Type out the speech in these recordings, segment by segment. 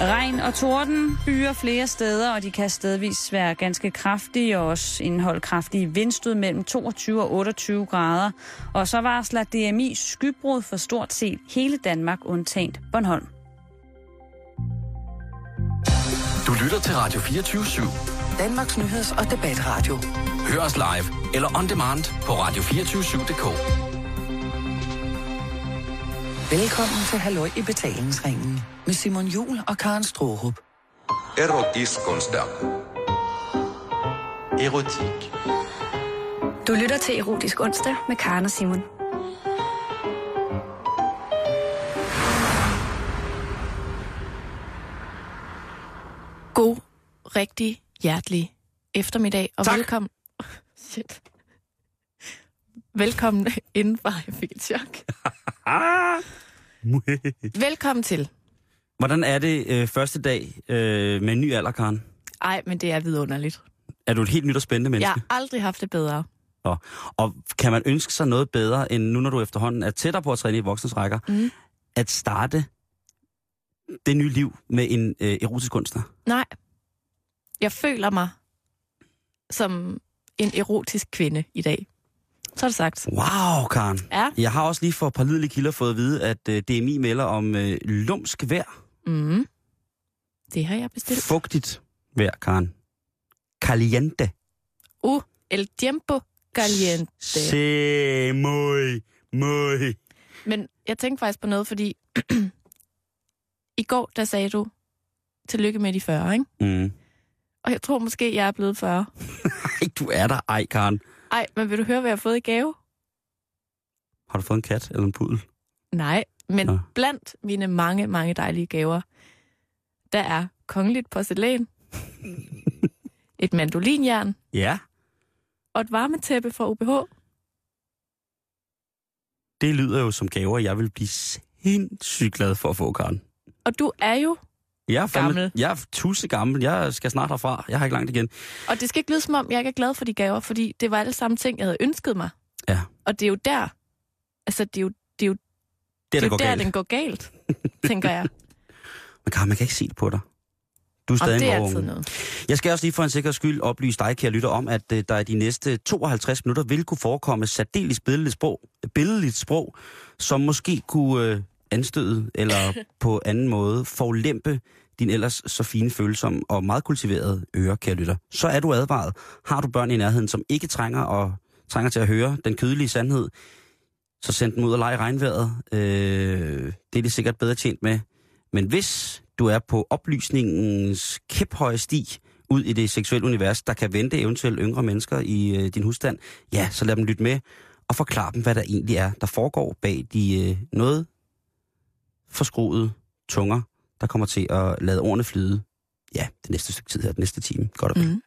Regn og torden byer flere steder, og de kan stedvis være ganske kraftige og også indeholde kraftige vindstød mellem 22 og 28 grader. Og så varsler DMI skybrud for stort set hele Danmark undtaget Bornholm. Du lytter til Radio 24 /7. Danmarks nyheds- og debatradio. Hør os live eller on demand på radio247.dk. Velkommen til Halløj i betalingsringen med Simon Jul og Karen Strohrup. Erotisk onsdag. Erotik. Du lytter til Erotisk Onsdag med Karen og Simon. God, rigtig hjertelig eftermiddag, og Tak. velkommen... Shit. Velkommen indenfor. Jeg fik et chok. Velkommen til. Hvordan er det øh, første dag øh, med en ny alder, Karen? Ej, men det er vidunderligt. Er du et helt nyt og spændende menneske? Jeg har aldrig haft det bedre. Og, og kan man ønske sig noget bedre, end nu når du efterhånden er tættere på at træne i voksnes rækker, Mm. at starte det nye liv med en øh, erotisk kunstner? Nej. Jeg føler mig som en erotisk kvinde i dag. Så er det sagt. Wow, Karen. Ja. Jeg har også lige for pålidelige kilder fået at vide, at øh, DMI melder om øh, lumsk vejr. Mm. Det har jeg bestilt. Fugtigt vejr, Karen. Caliente. Uh, el tiempo caliente. Se muy, muy. Men jeg tænkte faktisk på noget, fordi i går, der sagde du, tillykke med de 40, ikke? Mm. Og jeg tror måske, jeg er blevet 40. Ej, du er der. Ej, Karen. Ej, men vil du høre, hvad jeg har fået i gave? Har du fået en kat eller en pudel? Nej, men Nå. blandt mine mange, mange dejlige gaver, der er kongeligt porcelæn, et mandolinjern Ja. og et varmetæppe fra UBH. Det lyder jo som gaver, jeg vil blive sindssygt glad for at få, Karen. Og du er jo, Jeg er, fandme, Gammel. jeg er tusse gammel. Jeg skal snart herfra. Jeg har ikke langt igen. og det skal ikke lyde som om, jeg ikke er glad for de gaver, fordi det var alle sammen ting, jeg havde ønsket mig. Ja. Og det er jo der, altså det er jo, det er jo, Det det er er der går der, galt. den går galt, tænker jeg. Men Karen, man kan ikke se det på dig. Du er Og stadig det er altid vågen. noget. Jeg skal også lige for en sikker skyld oplyse dig, kære lytter, om, at øh, der i de næste 52 minutter vil kunne forekomme særdeles billedligt sprog, billedligt sprog som måske kunne øh, anstøde eller på anden måde forlempe din ellers så fine, følsomme og meget kultiverede øre, kære lytter. Så er du advaret. Har du børn i nærheden, som ikke trænger, og, trænger til at høre den kødelige sandhed, så send dem ud og lege regnvejret. Øh, det er de sikkert bedre tjent med. Men hvis du er på oplysningens kæphøje sti ud i det seksuelle univers, der kan vente eventuelt yngre mennesker i øh, din husstand, ja, så lad dem lytte med og forklar dem, hvad der egentlig er, der foregår bag de øh, noget forskruede tunger, der kommer til at lade ordene flyde. Ja, det næste stykke tid her, det næste time. Godt og vel. Mm.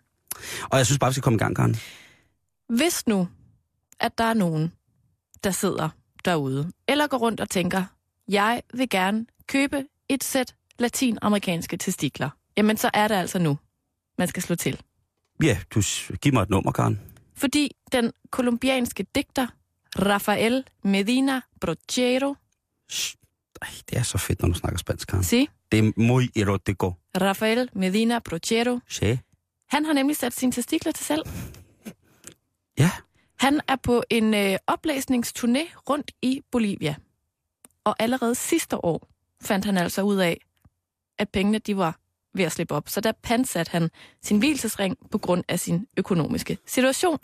Og jeg synes bare, vi skal komme i gang, Karen. Hvis nu, at der er nogen, der sidder derude, eller går rundt og tænker, jeg vil gerne købe et sæt latinamerikanske testikler, jamen så er det altså nu, man skal slå til. Ja, du giv mig et nummer, Karen. Fordi den kolumbianske digter Rafael Medina Brochero. Ej, det er så fedt, når du snakker spansk, Karen. si, Det er muy erotico. Rafael Medina Brochero, Sí. han har nemlig sat sine testikler til selv. Ja. Han er på en øh, oplæsningsturné rundt i Bolivia. Og allerede sidste år fandt han altså ud af, at pengene de var ved at slippe op. Så der pansatte han sin hvilesesring på grund af sin økonomiske situation.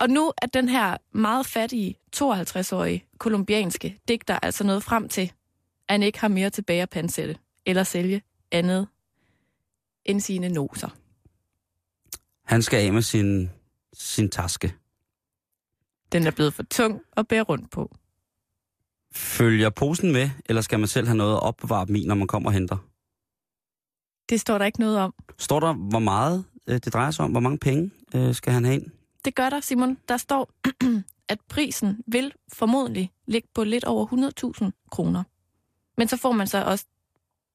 Og nu er den her meget fattige 52-årige kolumbianske digter altså nået frem til, at han ikke har mere tilbage at pansætte eller sælge andet end sine noser. Han skal af med sin, sin taske. Den er blevet for tung at bære rundt på. Følger posen med, eller skal man selv have noget at opbevare dem i, når man kommer og henter? Det står der ikke noget om. Står der, hvor meget øh, det drejer sig om? Hvor mange penge øh, skal han have ind? Det gør der, Simon. Der står, at prisen vil formodentlig ligge på lidt over 100.000 kroner. Men så får man så også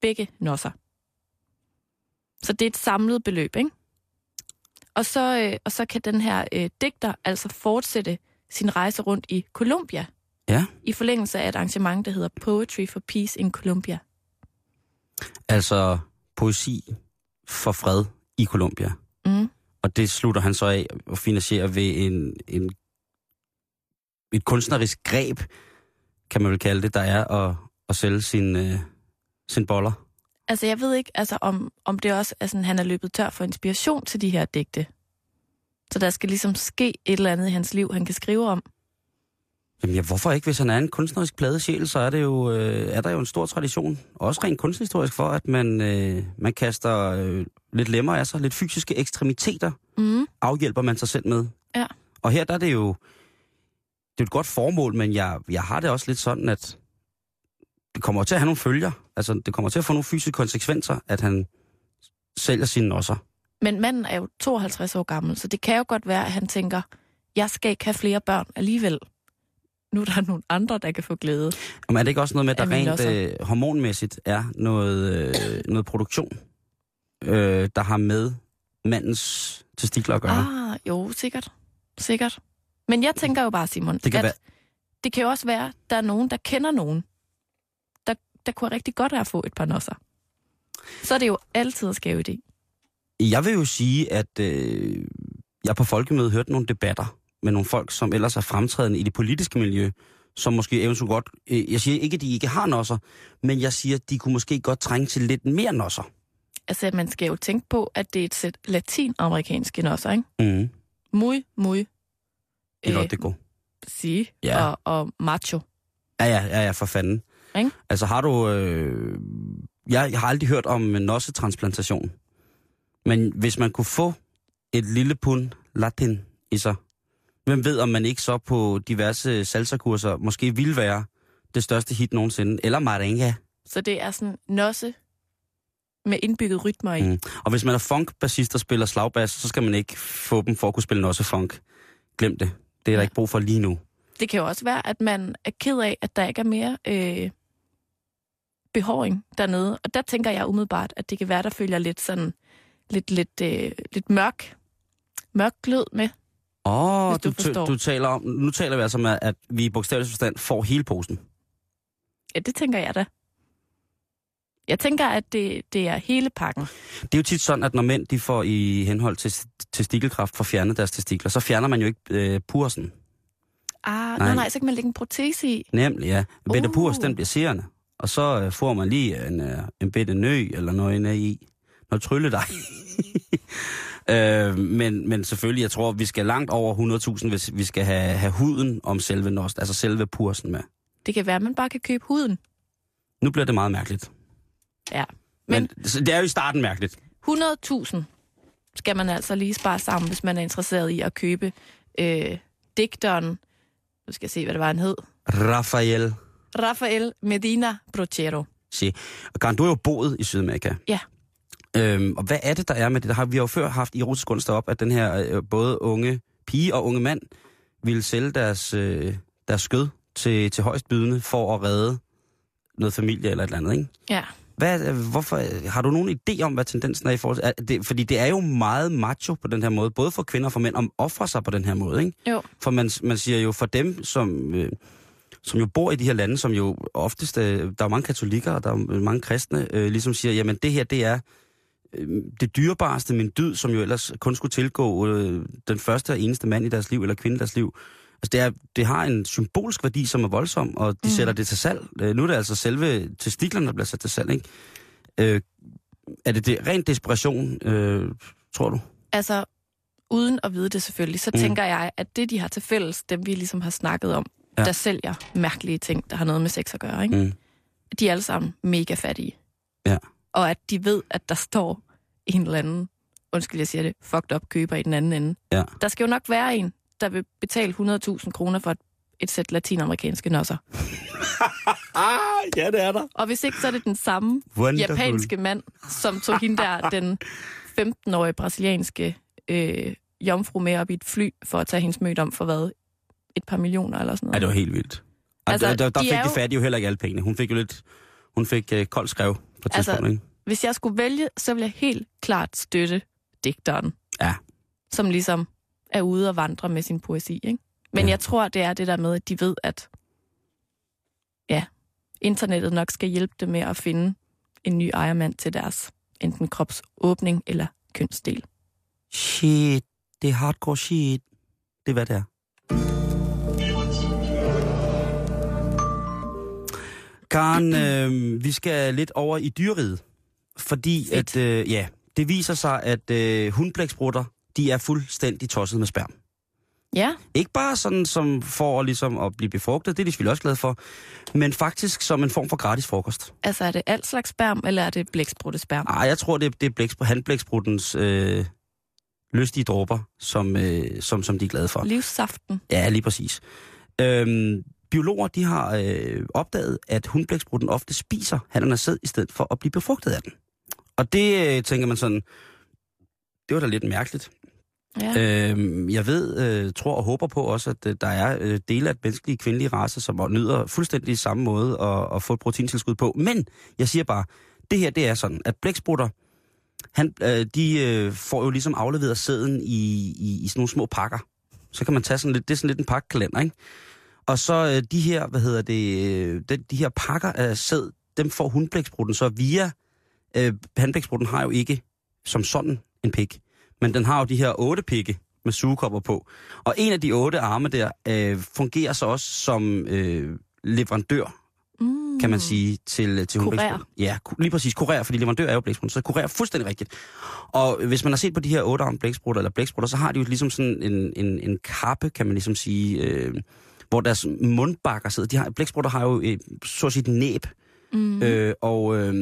begge nosser. Så det er et samlet beløb, ikke? Og så, øh, og så kan den her øh, digter altså fortsætte sin rejse rundt i Colombia. Ja. I forlængelse af et arrangement, der hedder Poetry for Peace in Colombia. Altså poesi for fred i Colombia. Mm. Og det slutter han så af og finansierer ved en, en, et kunstnerisk greb, kan man vel kalde det, der er at, at sælge sin, øh, sin boller. Altså, jeg ved ikke, altså, om, om det også er sådan, han er løbet tør for inspiration til de her digte. Så der skal ligesom ske et eller andet i hans liv, han kan skrive om. Jamen ja, hvorfor ikke? Hvis han er en kunstnerisk pladesjæl, så er, det jo, øh, er der jo en stor tradition, også rent kunsthistorisk, for at man, øh, man kaster øh, lidt lemmer af sig, lidt fysiske ekstremiteter, Mm. afhjælper man sig selv med. Ja. Og her der er det jo, det er et godt formål, men jeg, jeg har det også lidt sådan, at det kommer til at have nogle følger. Altså, det kommer til at få nogle fysiske konsekvenser, at han sælger sine nosser. Men manden er jo 52 år gammel, så det kan jo godt være, at han tænker, jeg skal ikke have flere børn alligevel. Nu er der nogle andre, der kan få glæde. Men er det ikke også noget med, at Af der rent øh, hormonmæssigt er noget, øh, noget produktion, øh, der har med mandens testikler at gøre? Ah, jo, sikkert. Sikkert. Men jeg tænker jo bare, Simon, Det kan at være- det kan jo også være, at der er nogen, der kender nogen, der, der kunne rigtig godt have at få et par nosser. Så er det jo altid at skæve idé. Jeg vil jo sige, at øh, jeg på folkemødet hørte nogle debatter med nogle folk, som ellers er fremtrædende i det politiske miljø, som måske eventuelt godt... Øh, jeg siger ikke, at de ikke har nosser, men jeg siger, at de kunne måske godt trænge til lidt mere nosser. Altså, man skal jo tænke på, at det er et sæt latinamerikanske nosser, ikke? Mm. Muy, muy, Erotico. sige, Ja. og, og macho. Ja, ja, ja, ja, for fanden. Ikke? Altså har du... Øh, jeg, har aldrig hørt om nossetransplantation. Men hvis man kunne få et lille pund latin i sig, hvem ved, om man ikke så på diverse salsakurser måske ville være det største hit nogensinde, eller merengue. Så det er sådan nosse med indbygget rytmer i. Mm. Og hvis man er funk-bassist og spiller slagbas, så skal man ikke få dem for at kunne spille nosse-funk. Glem det. Det er der Ja. ikke brug for lige nu. Det kan jo også være, at man er ked af, at der ikke er mere øh, behåring dernede. Og der tænker jeg umiddelbart, at det kan være, der følger lidt sådan lidt, lidt, øh, lidt mørk, mørk glød med. Åh, Hvis du du, du, taler om, nu taler vi altså om, at- vi i bogstavelig forstand får hele posen. Ja, det tænker jeg da. Jeg tænker, at det, det er hele pakken. Det er jo tit sådan, at når mænd de får i henhold til testikelkraft for fjernet deres testikler, så fjerner man jo ikke øh, pursen. Ah, nej. Nej. nej, så kan man lægge en protese i. Nemlig, ja. Bette Uh. purs, den bliver serende. Og så øh, får man lige en, øh, en bitte nø eller noget inde i. Noget trylle dig. øh, men, men selvfølgelig, jeg tror, vi skal langt over 100.000, hvis vi skal have, have huden om selve nost, altså selve pursen med. Det kan være, at man bare kan købe huden. Nu bliver det meget mærkeligt. Ja. Men, men det er jo i starten mærkeligt. 100.000 skal man altså lige spare sammen, hvis man er interesseret i at købe øh, digteren, nu skal jeg se, hvad det var, han hed, Rafael. Rafael Medina Brochero. Se. Og Karen, du har jo boet i Sydamerika. Ja. Øhm, og hvad er det, der er med det? Der har vi har jo før haft i erotisk kunst op, at den her øh, både unge pige og unge mand ville sælge deres, øh, deres skød til, til højst bydende for at redde noget familie eller et eller andet, ikke? Ja. Hvad, øh, hvorfor, har du nogen idé om, hvad tendensen er i forhold til... Er det, fordi det er jo meget macho på den her måde, både for kvinder og for mænd, om ofre sig på den her måde, ikke? Jo. For man, man siger jo, for dem, som, øh, som jo bor i de her lande, som jo oftest, øh, der er mange katolikker, og der er mange kristne, øh, ligesom siger, jamen det her, det er øh, det dyrebareste, min dyd, som jo ellers kun skulle tilgå øh, den første og eneste mand i deres liv, eller kvinde i deres liv. Altså det, er, det har en symbolsk værdi, som er voldsom, og de mm. sætter det til salg. Øh, nu er det altså selve testiklerne, der bliver sat til salg, ikke? Øh, er det, det ren desperation, øh, tror du? Altså, uden at vide det selvfølgelig, så Mm. tænker jeg, at det, de har til fælles, dem vi ligesom har snakket om, ja. der sælger mærkelige ting, der har noget med sex at gøre, ikke? Mm. de er alle sammen mega fattige. Ja. Og at de ved, at der står en eller anden, undskyld jeg siger det, fucked up køber i den anden ende. Ja. Der skal jo nok være en, der vil betale 100.000 kroner for et, et sæt latinamerikanske nosser. Ah, ja, det er der. Og hvis ikke, så er det den samme Wonderful. japanske mand, som tog hende der, den 15-årige brasilianske øh, jomfru med op i et fly, for at tage hendes møde om for hvad? Et par millioner eller sådan noget. Ja, det var helt vildt. Altså, Altså, der, der de fik de fattige jo heller ikke alle pengene. Hun fik jo lidt... Hun fik uh, koldt skrev på et Altså, ikke? Hvis jeg skulle vælge, så ville jeg helt klart støtte digteren. Ja. Som ligesom er ude og vandre med sin poesi, ikke? Men Ja. jeg tror, det er det der med, at de ved, at ja, internettet nok skal hjælpe dem med at finde en ny ejermand til deres enten kropsåbning eller kønsdel. Shit, det er hardcore shit. Det er, hvad det er. Karen, øh, vi skal lidt over i dyreriget. Fordi Fedt. at, øh, ja, det viser sig, at øh, hundblæksprutter, de er fuldstændig tosset med sperm. Ja, Ikke bare sådan som for ligesom at blive befrugtet, det er de selvfølgelig også glade for, men faktisk som en form for gratis frokost. altså er det alt slags sperm, eller er det blæksprutesperm? Ej, jeg tror, det er, det er blækspr- handblækspruttens øh, lystige dråber, som, øh, som, som de er glade for. Livssaften. Ja, lige præcis. Øhm, biologer de har øh, opdaget, at hundblæksprutten ofte spiser hannernes sæd, i stedet for at blive befrugtet af den. Og det øh, tænker man sådan, det var da lidt mærkeligt. Ja. Øhm, jeg ved, øh, tror og håber på også, at øh, der er øh, dele af menneskelige kvindelige race, som nyder fuldstændig samme måde at, at få et proteintilskud på. Men jeg siger bare, det her det er sådan, at blæksprutter, han, øh, de øh, får jo ligesom afleveret sæden i, i, i sådan nogle små pakker. Så kan man tage sådan lidt, det er sådan lidt en pakkalender, ikke? Og så øh, de her, hvad hedder det, øh, de, de her pakker af sæd, dem får hundblæksprutten så via, øh, handblæksprutten har jo ikke som sådan en pik, men den har jo de her otte pikke med sugekopper på. Og en af de otte arme der øh, fungerer så også som øh, leverandør, Mm. kan man sige, til, til Kurer. hundblæksprutten. Ja, lige præcis. Kurer, fordi leverandør er jo blæksprutten, så kurer fuldstændig rigtigt. Og hvis man har set på de her otte arme blæksprutter, eller blæksprutter, så har de jo ligesom sådan en, en, en kappe, kan man ligesom sige, øh, hvor deres mundbakker sidder. De har, blæksprutter har jo øh, så at sige et næb, Mm. Øh, og øh,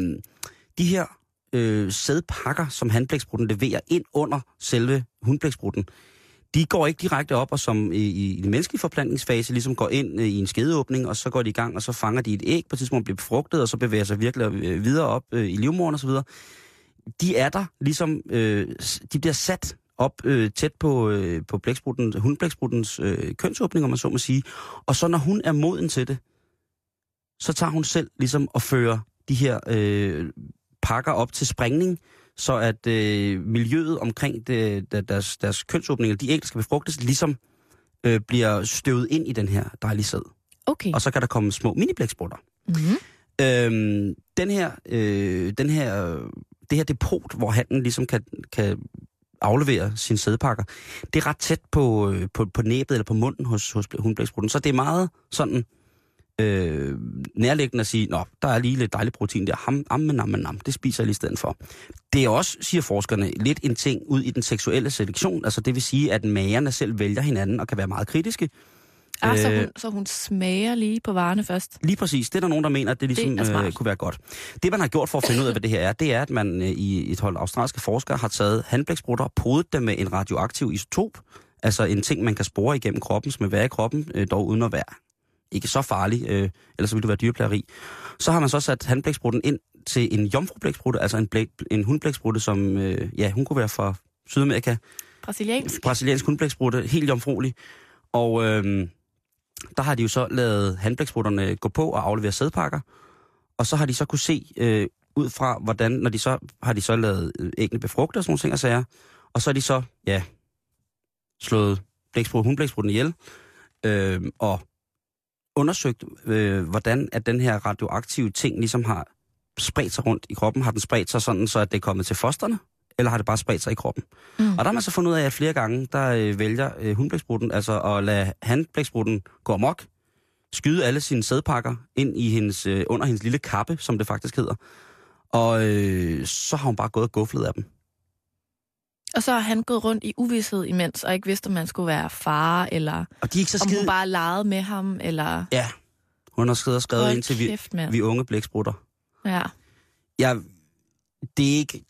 de her øh, sædpakker, som handblæksprutten leverer ind under selve hundblæksprutten, de går ikke direkte op og som i, i den menneskelige forplantningsfase ligesom går ind øh, i en skedeåbning, og så går de i gang, og så fanger de et æg på et tidspunkt, bliver befrugtet, og så bevæger sig virkelig øh, videre op øh, i livmoderen osv. De er der ligesom, øh, de bliver sat op øh, tæt på, øh, på blæksprutten, hundblækspruttens øh, kønsåbning, om man så må sige. Og så når hun er moden til det, så tager hun selv ligesom og fører de her øh, pakker op til springning, så at øh, miljøet omkring det, der- deres, deres kønsåbninger, de æg, der skal befrugtes, ligesom øh, bliver støvet ind i den her dejlige sæd. Okay. Og så kan der komme små mini-blæksprutter. Mm-hmm. Øhm, den her, øh, den her, det her depot, hvor handen ligesom kan, kan aflevere sine sædpakker, det er ret tæt på, øh, på, på næbet eller på munden hos, hos hundblæksprutten. Så det er meget sådan øh, nærliggende at sige, nå, der er lige lidt dejligt protein der, ham, am, nam, nam, det spiser jeg lige i stedet for. Det er også, siger forskerne, lidt en ting ud i den seksuelle selektion, altså det vil sige, at magerne selv vælger hinanden og kan være meget kritiske. Ah, så, Øh, hun, så hun smager lige på varerne først. Lige præcis. Det er der nogen, der mener, at det ligesom Det øh, kunne være godt. Det, man har gjort for at finde ud af, hvad det her er, det er, at man øh, i et hold australske forskere har taget handblæksprutter og podet dem med en radioaktiv isotop, altså en ting, man kan spore igennem kroppen, som vil være i kroppen, øh, dog uden at være ikke så farlig, øh, ellers så ville det være dyreplageri. Så har man så sat handblæksprutten ind til en jomfrublæksprutte, altså en, blæk, en hundblæksprutte, som, øh, ja, hun kunne være fra Sydamerika, Brasiliansk. brasiliansk hundblæksprutte, helt jomfruelig. Og øh, der har de jo så lavet handblæksprutterne gå på og aflevere sædpakker. Og så har de så kunne se øh, ud fra, hvordan, når de så har de så lavet øh, æggene befrugtet og sådan nogle ting og sager. Og så har de så, ja, slået blæksprut, hundblæksprutten ihjel. Øh, og undersøgt, øh, hvordan at den her radioaktive ting ligesom har spredt sig rundt i kroppen. Har den spredt sig sådan, så at det er kommet til fosterne? Eller har det bare spredt sig i kroppen? Mm. Og der har man så fundet ud af, at flere gange, der øh, vælger øh, hundblæksprutten, altså at lade handblæksprutten gå amok, skyde alle sine sædpakker ind i hendes, øh, under hendes lille kappe, som det faktisk hedder. Og øh, så har hun bare gået og guflet af dem. Og så har han gået rundt i uvidshed imens, og ikke vidst, om man skulle være far, eller Og de er ikke så om skide... hun bare legede med ham, eller... Ja, hun har skrevet, skrevet Hold ind til vi, mand. vi unge blæksprutter. Ja. Jeg, det er ikke,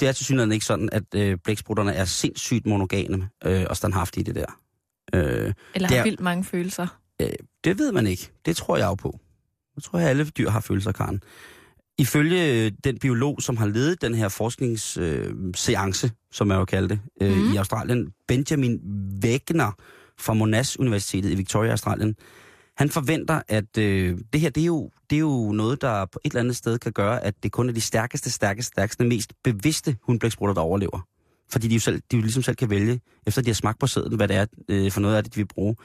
det er til synligheden ikke sådan, at øh, blæksprutterne er sindssygt monogame øh, og standhaftige i det der. Øh, Eller har er- vildt mange følelser. Det ved man ikke. Det tror jeg jo på. Jeg tror, at alle dyr har følelser, Karen. Ifølge øh, den biolog, som har ledet den her forskningsseance, som man jo kalde det, øh, Mhm. i Australien, Benjamin Wegner fra Monash Universitetet i Victoria, Australien, han forventer, at øh, det her, det er, jo, det er jo noget, der på et eller andet sted kan gøre, at det kun er de stærkeste, stærkeste, stærkeste, mest bevidste hundblæksprutter, der overlever. Fordi de jo, selv, de jo ligesom selv kan vælge, efter de har smagt på sæden, hvad det er øh, for noget af det, de vil bruge.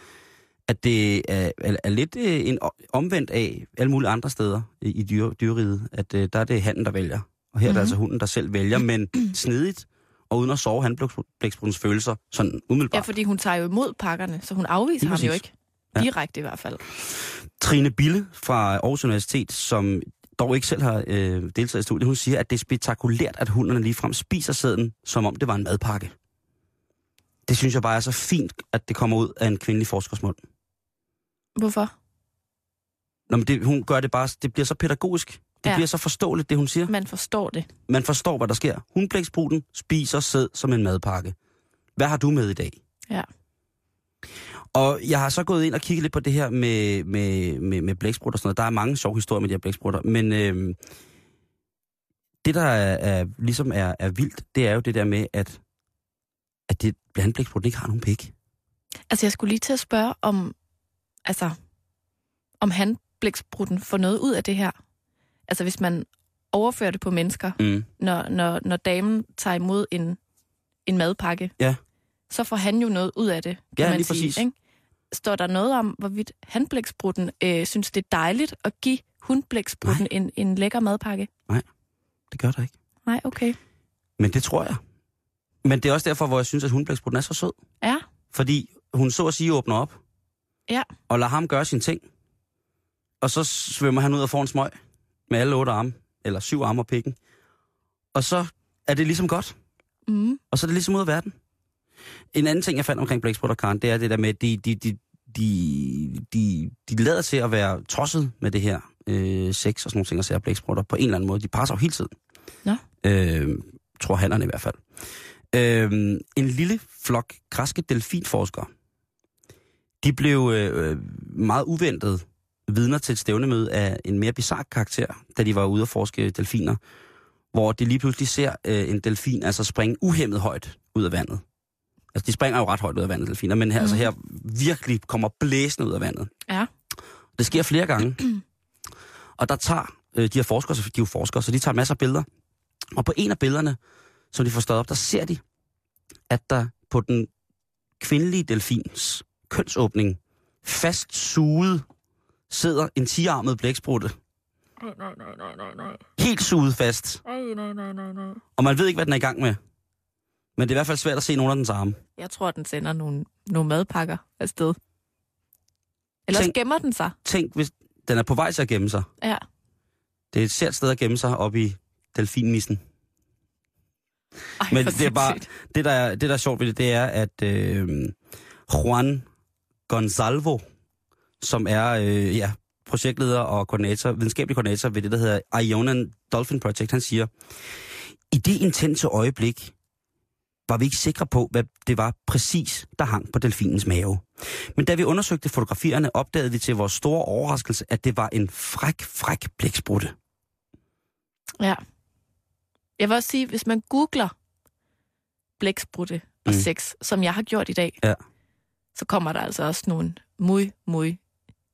At det er, er, er lidt øh, en omvendt af alle mulige andre steder i, dyre, dyreriget, at øh, der er det handen, der vælger. Og her mm-hmm. er det Mhm. altså hunden, der selv vælger, men snedigt og uden at sove handblækspruttens følelser sådan umiddelbart. Ja, fordi hun tager jo imod pakkerne, så hun afviser ham jo ikke. Ja. Direkte i hvert fald. Trine Bille fra Aarhus Universitet, som dog ikke selv har øh, deltaget i studiet, hun siger, at det er spektakulært, at hunderne ligefrem spiser sæden, som om det var en madpakke. Det synes jeg bare er så fint, at det kommer ud af en kvindelig forskers mund. Hvorfor? Nå, men det, hun gør det bare, det bliver så pædagogisk. Det Ja. bliver så forståeligt, det hun siger. Man forstår det. Man forstår, hvad der sker. Hundblækspruten spiser sæd som en madpakke. Hvad har du med i dag? Ja. Og jeg har så gået ind og kigget lidt på det her med, med, med, med blæksprutter og sådan noget. Der er mange sjove historier med de her blæksprutter, men øh, det, der er, er, ligesom er, er vildt, det er jo det der med, at, at det blandt blæksprutten ikke har nogen pik. Altså, jeg skulle lige til at spørge om, altså, om han, blæksprutten, får noget ud af det her. Altså, hvis man overfører det på mennesker, Mm. når, når, når damen tager imod en, en madpakke, Ja. så får han jo noget ud af det, kan Ja, man lige sige. præcis. Ikke? Står der noget om, hvorvidt handblæksprutten øh, synes, det er dejligt at give hundblæksprutten en, en lækker madpakke? Det gør der ikke. Nej, okay. Men det tror jeg. Men det er også derfor, hvor jeg synes, at hundblæksprutten er så sød. Ja, Fordi hun så at sige åbner op. Ja. Og lader ham gøre sine ting. Og så svømmer han ud og får en smøg. Med alle otte arme. Eller syv arme og pikken. Og så er det ligesom godt. mm, Og så er det ligesom ud af verden. En anden ting, jeg fandt omkring blæksprutter, Karen, det er det der med, at de, de, de, de, de, de lader til at være tosset med det her øh, sex og sådan nogle ting, og ser blæksprutter på en eller anden måde. De passer jo hele tiden. Nå. Øh, tror hannerne i hvert fald. Øh, en lille flok græske delfinforskere, de blev øh, meget uventet vidner til et stævnemøde af en mere bizarre karakter, da de var ude at forske delfiner, hvor de lige pludselig ser øh, en delfin altså springe uhemmet højt ud af vandet. Altså, de springer jo ret højt ud af vandet, delfiner, men her, mm. altså, her virkelig kommer blæsende ud af vandet. ja. Det sker flere gange. Og der tager øh, de her forskere, de er jo forskere, så de tager masser af billeder. Og på en af billederne, som de får stået op, der ser de, at der på den kvindelige delfins kønsåbning fast suget sidder en 10-armet blæksprutte. Nej, nej, nej, nej, nej. Helt suget fast. Ej, nej, nej, nej, nej. Og man ved ikke, hvad den er i gang med. Men det er i hvert fald svært at se nogen af dens arme. Jeg tror, den sender nogle, nogle madpakker afsted. Ellers Tænk- gemmer den sig. Tænk, hvis den er på vej til at gemme sig. Ja. Det er et sært sted at gemme sig op i delfinnissen. Ej, Men det er bare-. Det, der er, det, der er sjovt ved det, det er, at øh, Juan Gonzalvo, som er øh, ja, projektleder og koordinator, videnskabelig koordinator ved det, der hedder Iona Dolphin Project, han siger, i det intense øjeblik var vi ikke sikre på, hvad det var præcis, der hang på delfinens mave. Men da vi undersøgte fotografierne, opdagede vi til vores store overraskelse, at det var en fræk, fræk blæksprutte. Ja. Jeg vil også sige, hvis man googler blæksprutte og Mm. sex, som jeg har gjort i dag, Ja. så kommer der altså også nogle muy, muy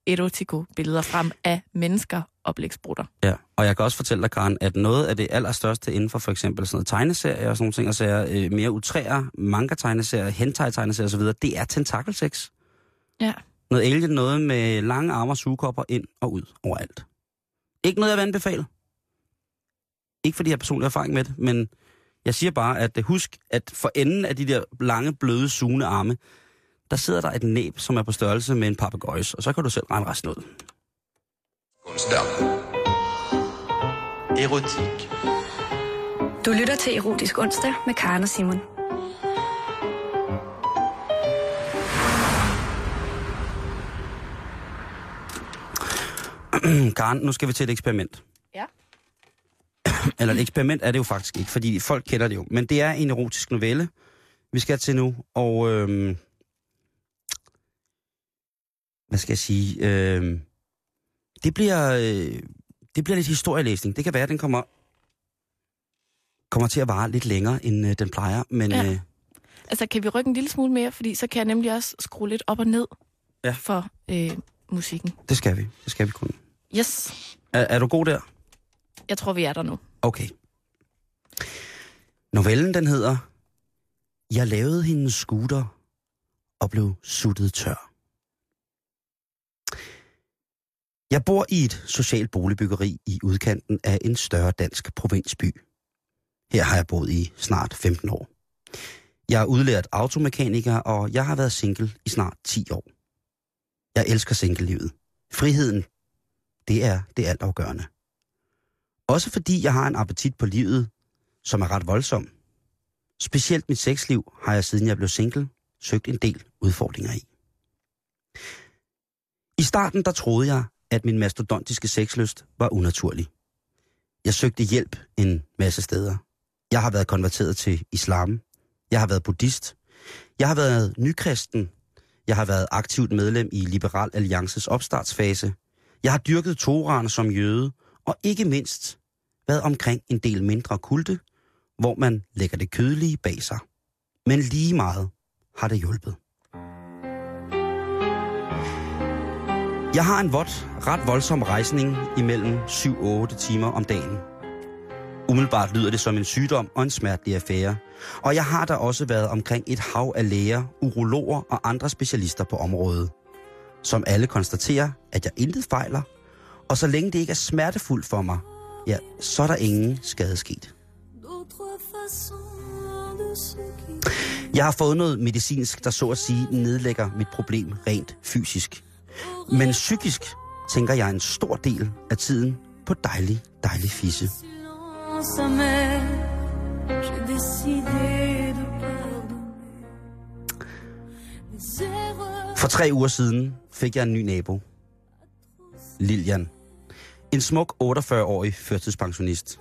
erotico billeder frem af mennesker og blæksprutter. Ja, og jeg kan også fortælle dig, Karen, at noget af det allerstørste inden for for eksempel sådan noget tegneserier og sådan nogle ting, og så øh, mere utræer, manga-tegneserier, hentai-tegneserier osv., det er tentakelsex. Ja. Noget alien, noget med lange arme og sugekopper ind og ud overalt. Ikke noget, jeg vil anbefale. Ikke fordi jeg har personlig erfaring med det, men jeg siger bare, at øh, husk, at for enden af de der lange, bløde, sugende arme, der sidder der et næb, som er på størrelse med en papegøjes, og så kan du selv regne resten ud. Konstant. Erotik. Du lytter til Erotisk Onsdag med Karen og Simon. Karen, nu skal vi til et eksperiment. Eller et eksperiment er det jo faktisk ikke, fordi folk kender det jo. Men det er en erotisk novelle, vi skal til nu. Og øhm, hvad skal jeg sige? Øhm, det bliver øh, det bliver lidt historielæsning. Det kan være, at den kommer kommer til at vare lidt længere, end øh, den plejer. Men Ja. øh, Altså, kan vi rykke en lille smule mere? Fordi så kan jeg nemlig også skrue lidt op og ned Ja. for øh, musikken. det skal vi. Det skal vi kunne. Yes, Er, er du god der? jeg tror, vi er der nu. Okay. Novellen, den hedder Jeg lavede hendes scooter og blev suttet tør. Jeg bor i et socialt boligbyggeri i udkanten af en større dansk provinsby. Her har jeg boet i snart 15 år. Jeg er udlært automekaniker, og jeg har været single i snart 10 år. Jeg elsker singlelivet. Friheden, det er det altafgørende. Også fordi jeg har en appetit på livet, som er ret voldsom. Specielt mit sexliv har jeg, siden jeg blev single, søgt en del udfordringer i. I starten der troede jeg, at min mastodontiske sexlyst var unaturlig. Jeg søgte hjælp en masse steder. Jeg har været konverteret til islam. Jeg har været buddhist. Jeg har været nykristen. Jeg har været aktivt medlem i Liberal Alliances opstartsfase. Jeg har dyrket Toran som jøde, og ikke mindst været omkring en del mindre kulte, hvor man lægger det kødelige bag sig. Men lige meget har det hjulpet. Jeg har en vådt, ret voldsom rejsning imellem 7-8 timer om dagen. Umiddelbart lyder det som en sygdom og en smertelig affære. Og jeg har da også været omkring et hav af læger, urologer og andre specialister på området, som alle konstaterer, at jeg intet fejler, og så længe det ikke er smertefuldt for mig, ja, så er der ingen skade sket. Jeg har fået noget medicinsk, der så at sige nedlægger mit problem rent fysisk. Men psykisk tænker jeg en stor del af tiden på dejlig, dejlig fisse. For tre uger siden fik jeg en ny nabo. Lilian. En smuk 48-årig førtidspensionist.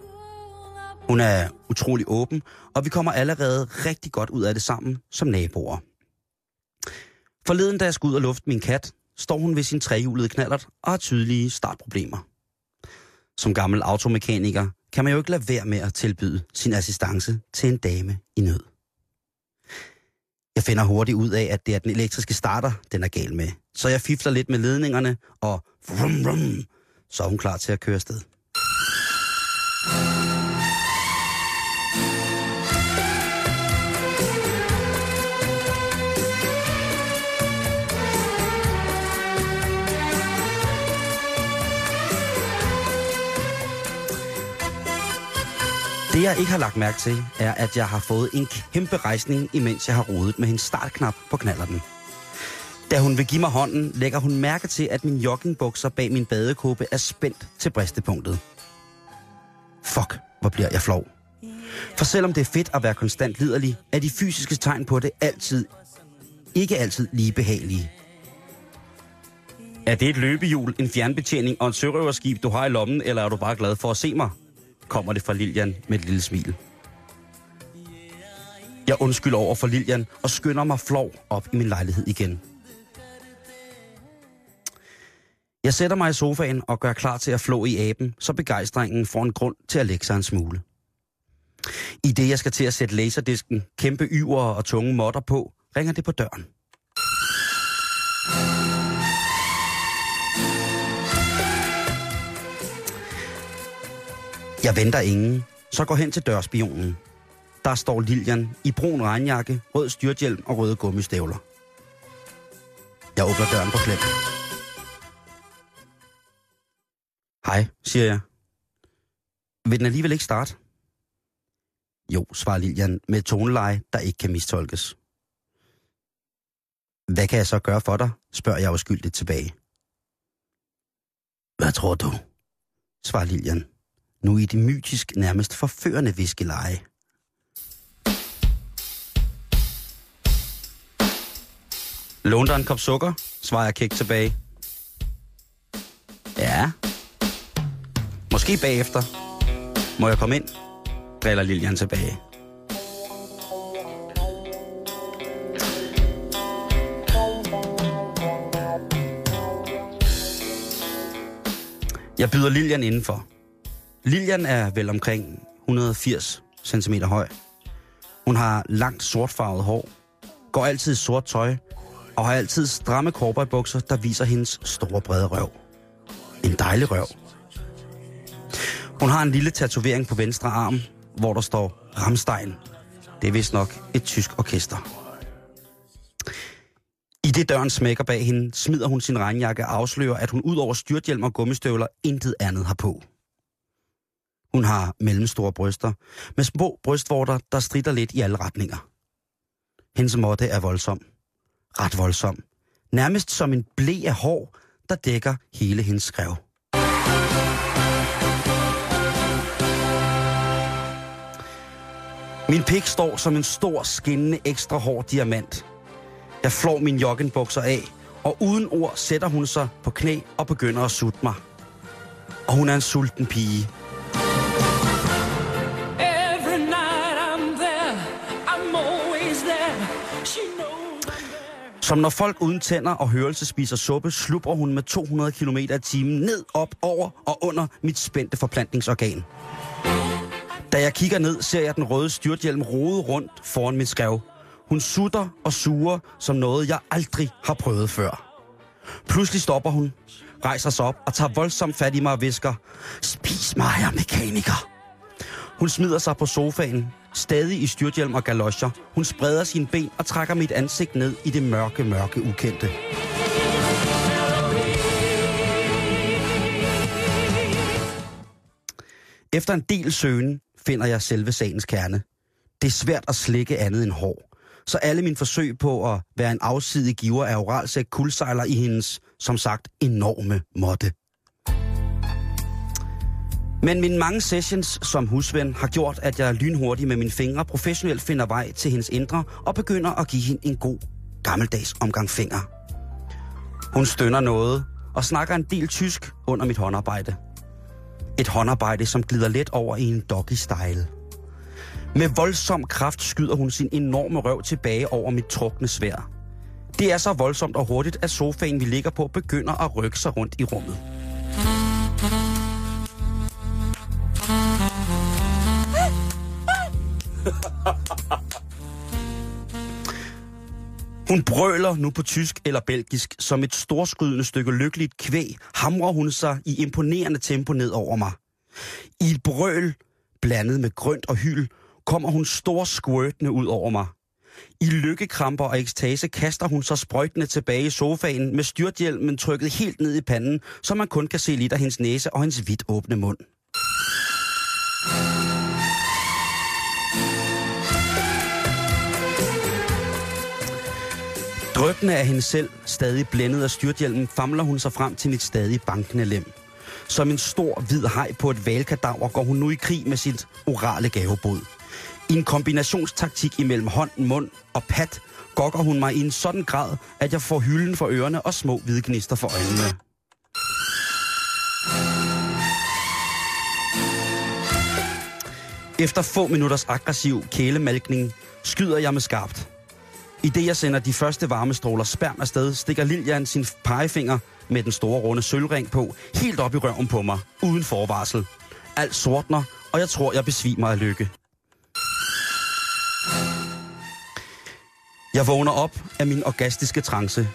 Hun er utrolig åben, og vi kommer allerede rigtig godt ud af det sammen som naboer. Forleden, da jeg skulle ud og lufte min kat, står hun ved sin trehjulede knallert og har tydelige startproblemer. Som gammel automekaniker kan man jo ikke lade være med at tilbyde sin assistance til en dame i nød. Jeg finder hurtigt ud af, at det er den elektriske starter, den er gal med. Så jeg fifler lidt med ledningerne, og vrum, vrum, så er hun klar til at køre afsted. Det jeg ikke har lagt mærke til, er, at jeg har fået en kæmpe rejsning, imens jeg har rodet med hendes startknap på knallerten. Da hun vil give mig hånden, lægger hun mærke til, at min joggingbukser bag min badekåbe er spændt til bristepunktet. Fuck, hvor bliver jeg flov. For selvom det er fedt at være konstant liderlig, er de fysiske tegn på det altid, ikke altid lige behagelige. Er det et løbehjul, en fjernbetjening og en sørøverskib, du har i lommen, eller er du bare glad for at se mig? kommer det fra Lilian med et lille smil. Jeg undskylder over for Lilian og skynder mig flov op i min lejlighed igen. Jeg sætter mig i sofaen og gør klar til at flå i aben, så begejstringen får en grund til at lægge sig en smule. I det jeg skal til at sætte laserdisken, kæmpe yver og tunge modder på, ringer det på døren. Jeg venter ingen, så går hen til dørspionen. Der står Lilian i brun regnjakke, rød styrthjelm og røde gummistøvler. Jeg åbner døren på klem. Hej, siger jeg. Vil den alligevel ikke starte? Jo, svarer Lilian med toneleje, der ikke kan mistolkes. Hvad kan jeg så gøre for dig, spørger jeg uskyldigt tilbage. Hvad tror du? svarer Lilian nu i det mytisk nærmest forførende viskeleje. Lån dig en kop sukker, svarer jeg kæk tilbage. Ja. Måske bagefter. Må jeg komme ind? Driller Lilian tilbage. Jeg byder Lilian indenfor. Lilian er vel omkring 180 cm høj. Hun har langt sortfarvet hår, går altid i sort tøj og har altid stramme bukser, der viser hendes store brede røv. En dejlig røv. Hun har en lille tatovering på venstre arm, hvor der står Ramstein. Det er vist nok et tysk orkester. I det døren smækker bag hende, smider hun sin regnjakke og afslører, at hun ud over styrthjelm og gummistøvler intet andet har på. Hun har mellemstore bryster, med små brystvorter, der strider lidt i alle retninger. Hendes måtte er voldsom. Ret voldsom. Nærmest som en blæ af hår, der dækker hele hendes skrev. Min pik står som en stor, skinnende, ekstra hård diamant. Jeg flår min joggenbukser af, og uden ord sætter hun sig på knæ og begynder at sutte mig. Og hun er en sulten pige. Som når folk uden tænder og hørelse spiser suppe, slupper hun med 200 km i timen ned, op, over og under mit spændte forplantningsorgan. Da jeg kigger ned, ser jeg den røde styrthjelm rode rundt foran mit skrev. Hun sutter og suger som noget, jeg aldrig har prøvet før. Pludselig stopper hun, rejser sig op og tager voldsomt fat i mig og visker, Spis mig, jeg mekaniker. Hun smider sig på sofaen, stadig i styrthjelm og galoscher. Hun spreder sine ben og trækker mit ansigt ned i det mørke, mørke ukendte. Efter en del søgen finder jeg selve sagens kerne. Det er svært at slikke andet end hår. Så alle mine forsøg på at være en afsidig giver af oralsæk kuldsejler i hendes, som sagt, enorme måtte. Men mine mange sessions som husven har gjort, at jeg lynhurtigt med mine fingre professionelt finder vej til hendes indre og begynder at give hende en god, gammeldags omgang fingre. Hun stønner noget og snakker en del tysk under mit håndarbejde. Et håndarbejde, som glider let over i en doggy-style. Med voldsom kraft skyder hun sin enorme røv tilbage over mit trukne svær. Det er så voldsomt og hurtigt, at sofaen, vi ligger på, begynder at rykke sig rundt i rummet. Hun brøler nu på tysk eller belgisk. Som et storskydende stykke lykkeligt kvæg hamrer hun sig i imponerende tempo ned over mig. I et brøl, blandet med grønt og hyl, kommer hun storskvørtende ud over mig. I lykkekramper og ekstase kaster hun sig sprøjtende tilbage i sofaen med styrthjelmen trykket helt ned i panden, så man kun kan se lidt af hendes næse og hendes vidt åbne mund. Drøbende af hende selv, stadig blændet af styrthjelmen, famler hun sig frem til mit stadig bankende lem. Som en stor, hvid hej på et valkadaver går hun nu i krig med sit orale gavebod. I en kombinationstaktik imellem hånd, mund og pat, gokker hun mig i en sådan grad, at jeg får hylden for ørerne og små hvide gnister for øjnene. Efter få minutters aggressiv kælemalkning skyder jeg med skarpt. I det jeg sender de første varmestråler sperm afsted, stikker Lilian sin pegefinger med den store runde sølvring på, helt op i røven på mig, uden forvarsel. Alt sortner, og jeg tror, jeg besvimer af lykke. Jeg vågner op af min orgastiske trance.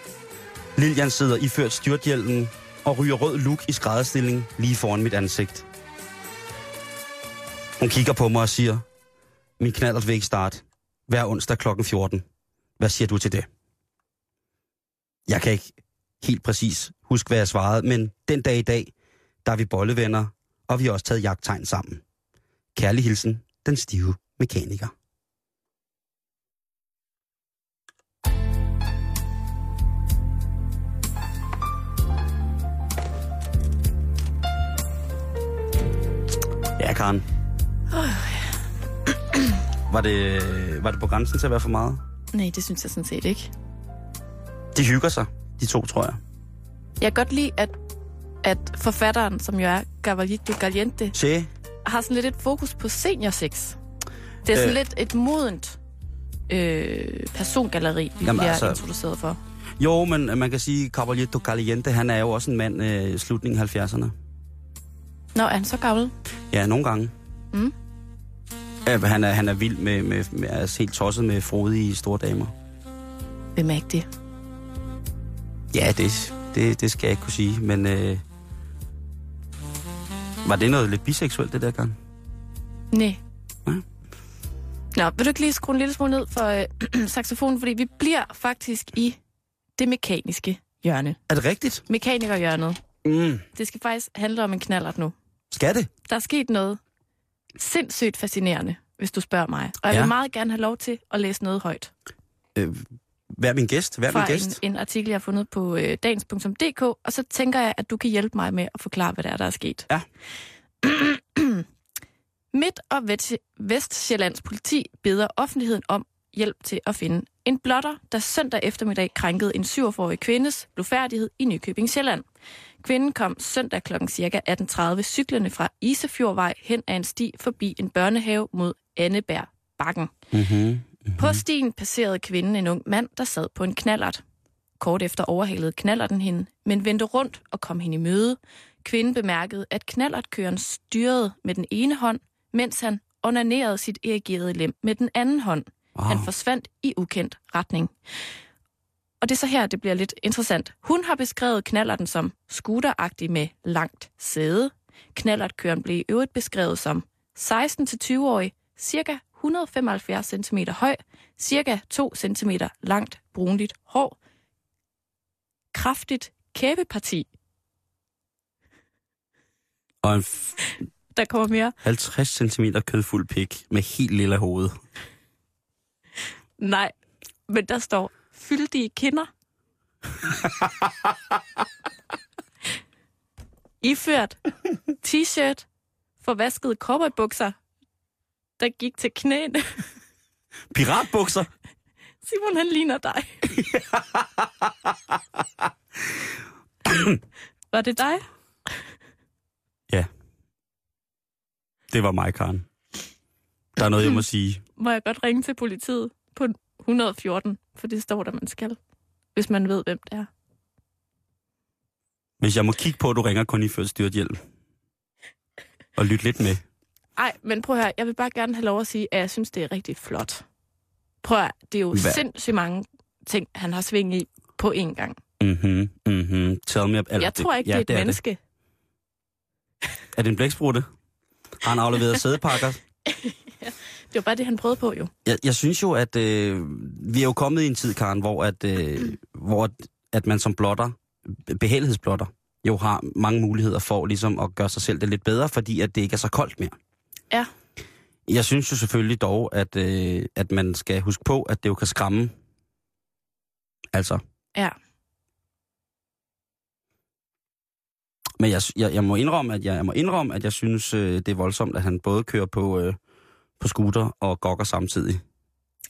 Lilian sidder iført styrthjelmen og ryger rød luk i skrædderstilling lige foran mit ansigt. Hun kigger på mig og siger, min knallert vil ikke starte. Hver onsdag klokken 14. Hvad siger du til det? Jeg kan ikke helt præcis huske, hvad jeg svarede, men den dag i dag, der er vi bollevenner, og vi har også taget jagttegn sammen. Kærlig hilsen, den stive mekaniker. Ja, Karen. Var det, var det på grænsen til at være for meget? Nej, det synes jeg sådan set ikke. De hygger sig, de to, tror jeg. Jeg kan godt lide, at, at forfatteren, som jo er Gavallito Galiente, Che, har sådan lidt et fokus på seniorsex. Det er sådan Øh. øh. lidt et modent øh, persongalleri, vi Jamen, bliver altså- introduceret for. Jo, men man kan sige, Caballito Caliente, han er jo også en mand øh, i slutningen af 70'erne. Nå, er han så gammel? Ja, nogle gange. Mm. Ja, han, er, han er vild med, med, med altså helt tosset med frodige store damer. Hvem er ikke det? Ja, det, det, det skal jeg ikke kunne sige, men... Øh, var det noget lidt biseksuelt, det der gang? Nej. Nej. Nå, vil du ikke lige skrue en lille smule ned for øh, saxofonen? Fordi vi bliver faktisk i det mekaniske hjørne. Er det rigtigt? Mekanikerhjørnet. Mm. Det skal faktisk handle om en knallert nu. Skal det? Der er sket noget sindssygt fascinerende, hvis du spørger mig. Og jeg Ja. vil meget gerne have lov til at læse noget højt. Øh, hvad er min gæst? Hvad er min fra gæst? en, en artikel, jeg har fundet på øh, dagens.dk, og så tænker jeg, at du kan hjælpe mig med at forklare, hvad der er, der er sket. Ja. Midt- og Vest- Vestjyllands politi beder offentligheden om hjælp til at finde en blotter, der søndag eftermiddag krænkede en 47-årig kvindes blufærdighed i Nykøbing Sjælland. Kvinden kom søndag kl. ca. 18.30 cyklerne fra Isefjordvej hen ad en sti forbi en børnehave mod Annebær Bakken. Mm-hmm. På stien passerede kvinden en ung mand, der sad på en knallert. Kort efter overhalede knallerten hende, men vendte rundt og kom hende i møde. Kvinden bemærkede, at knallertkøren styrede med den ene hånd, mens han onanerede sit erigerede lem med den anden hånd. Wow. Han forsvandt i ukendt retning. Og det er så her, det bliver lidt interessant. Hun har beskrevet knallerten som scooteragtig med langt sæde. Knallertkøren blev i øvrigt beskrevet som 16-20-årig, cirka 175 cm høj, cirka 2 cm langt brunligt hår, kraftigt kæbeparti. Og en Der kommer mere. 50 cm kødfuld pik med helt lille hoved. Nej, men der står fyldige kinder. Iført t-shirt, forvaskede cowboybukser, der gik til knæene. Piratbukser? Simon, han ligner dig. Var det dig? Ja. Det var mig, Karen. Der er noget, jeg må sige. Må jeg godt ringe til politiet på 114, for det står der, man skal, hvis man ved, hvem det er. Hvis jeg må kigge på, at du ringer kun i ført styrthjælp. Og lytte lidt med. Ej, men prøv at høre, jeg vil bare gerne have lov at sige, at jeg synes, det er rigtig flot. Prøv at høre, det er jo Hvad? sindssygt mange ting, han har sving i på én gang. Mhm, mhm. Tell me... Eller, Jeg tror ikke, ja, det er et det. menneske. Er det en blæksprutte? Har han afleveret sædepakker? Det var bare det, han prøvede på jo. Jeg, jeg synes jo, at øh, vi er jo kommet i en tid, Karen, hvor, at, øh, hvor at man som blotter, behagelighedsblotter, jo har mange muligheder for ligesom at gøre sig selv det lidt bedre, fordi at det ikke er så koldt mere. Ja. Jeg synes jo selvfølgelig dog, at, øh, at man skal huske på, at det jo kan skræmme. Altså. Ja. Men jeg, jeg, jeg, må indrømme, at jeg, jeg må indrømme, at jeg synes, øh, det er voldsomt, at han både kører på, øh, på scooter og gokker samtidig.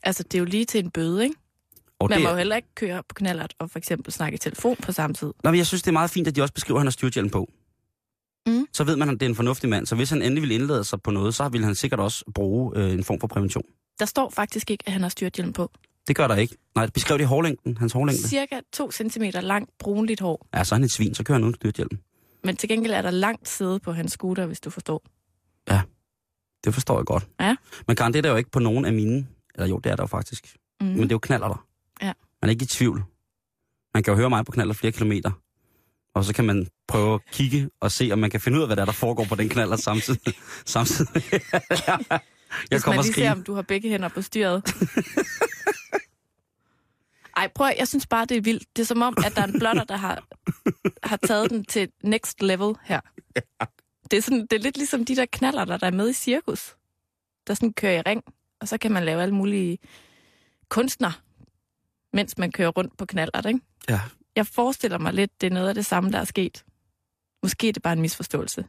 Altså, det er jo lige til en bøde, ikke? Og Man det, må jo heller ikke køre på knallert og for eksempel snakke i telefon på samme tid. Nå, men jeg synes, det er meget fint, at de også beskriver, at han har styrthjelm på. Mm. Så ved man, at det er en fornuftig mand. Så hvis han endelig vil indlade sig på noget, så vil han sikkert også bruge øh, en form for prævention. Der står faktisk ikke, at han har styrthjelm på. Det gør der ikke. Nej, beskrev det i hårlængden, hans hårlængde. Cirka 2 cm langt brunligt hår. Ja, så er han et svin, så kører han uden styrthjelm. Men til gengæld er der langt sæde på hans scooter, hvis du forstår. Det forstår jeg godt. Ja. Men Karen, det er der jo ikke på nogen af mine... Eller jo, det er der jo faktisk. Mm. Men det er jo knaller der. Ja. Man er ikke i tvivl. Man kan jo høre mig på knaller flere kilometer. Og så kan man prøve at kigge og se, om man kan finde ud af, hvad der, er, der foregår på den knaller samtidig. samtidig. jeg Hvis kommer man lige ser, om du har begge hænder på styret. Ej, prøv at, jeg synes bare, det er vildt. Det er som om, at der er en blotter, der har, har taget den til next level her. Det er, sådan, det er lidt ligesom de der knaller, der er med i cirkus. Der sådan kører i ring, og så kan man lave alle mulige kunstner, mens man kører rundt på knallert, ikke? Ja. Jeg forestiller mig lidt, det er noget af det samme, der er sket. Måske er det bare en misforståelse.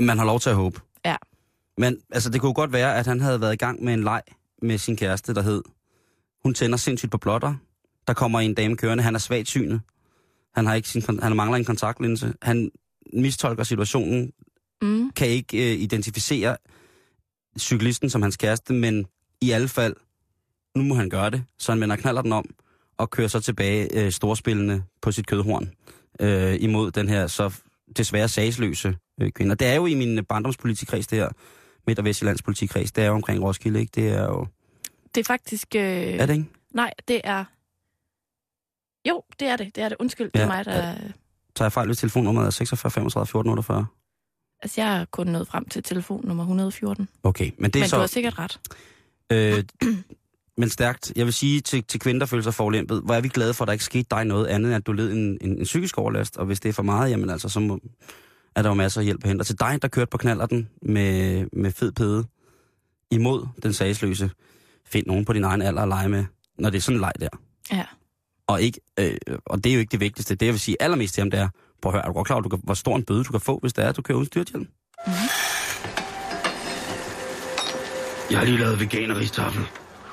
Man har lov til at håbe. Ja. Men altså, det kunne godt være, at han havde været i gang med en leg med sin kæreste, der hed, hun tænder sindssygt på blotter. Der kommer en dame kørende, han er svagt synet. Han, har ikke sin, han mangler en kontaktlinse. Han mistolker situationen, Mm. kan ikke øh, identificere cyklisten som hans kæreste, men i alle fald, nu må han gøre det, så han vender knaller den om og kører så tilbage øh, storspillende på sit kødhorn øh, imod den her så desværre sagsløse øh, kvinde. Og det er jo i min barndomspolitikreds, det her, Midt- og Vestjyllands politikreds, det er jo omkring Roskilde, ikke? Det er jo... Det er faktisk... Øh... Er det ikke? Nej, det er... Jo, det er det. Det er det. Undskyld, det er Ja, mig, der... Så jeg fejl, hvis telefonnummeret er 46 35 14 48. Altså, jeg er kun nået frem til telefon nummer 114. Okay, men det Men er du så... har sikkert ret. Øh, men stærkt. Jeg vil sige til, til kvinder, der føler sig forlæmpet, hvor er vi glade for, at der ikke skete dig noget andet, end at du led en, en, en psykisk overlast. Og hvis det er for meget, jamen altså, så må, er der jo masser af hjælp at hente. Og til dig, der kørte på knallerten med, med fed pede imod den sagsløse, find nogen på din egen alder at lege med, når det er sådan en leg der. Ja. Og, ikke, øh, og det er jo ikke det vigtigste. Det, jeg vil sige allermest til ham, det er, prøv at høre, er du godt klar, over, du hvor stor en bøde du kan få, hvis det er, at du kører uden styrthjelm? Jeg har lige lavet veganeristafel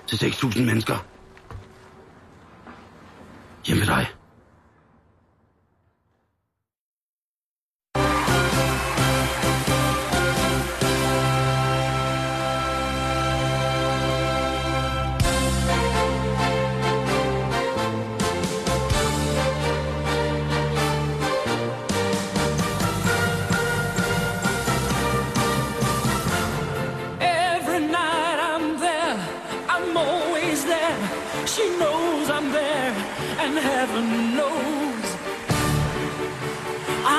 til 6.000 mennesker. Hjemme ved dig. And heaven knows.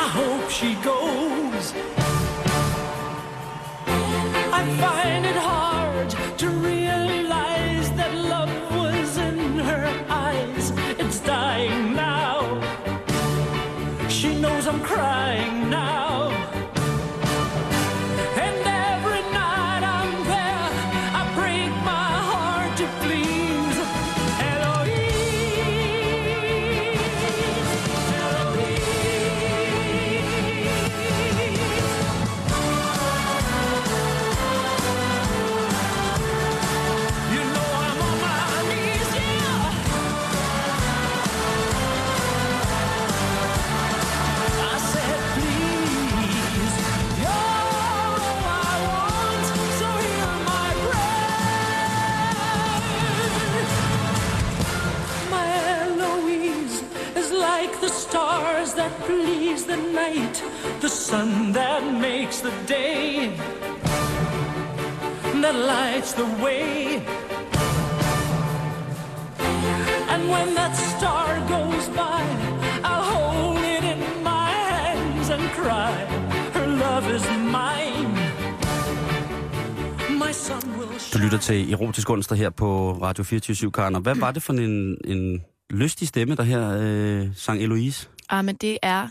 I hope she goes. I find sun that makes the day, that lights the way. And when that star goes by, I'll hold it in my hands and cry, her love is mine. My son will Du lytter til Erotisk Onsdag her på Radio 24 Karen. Og hvad var det for en, en lystig stemme, der her øh, sang Eloise? Ah, men det er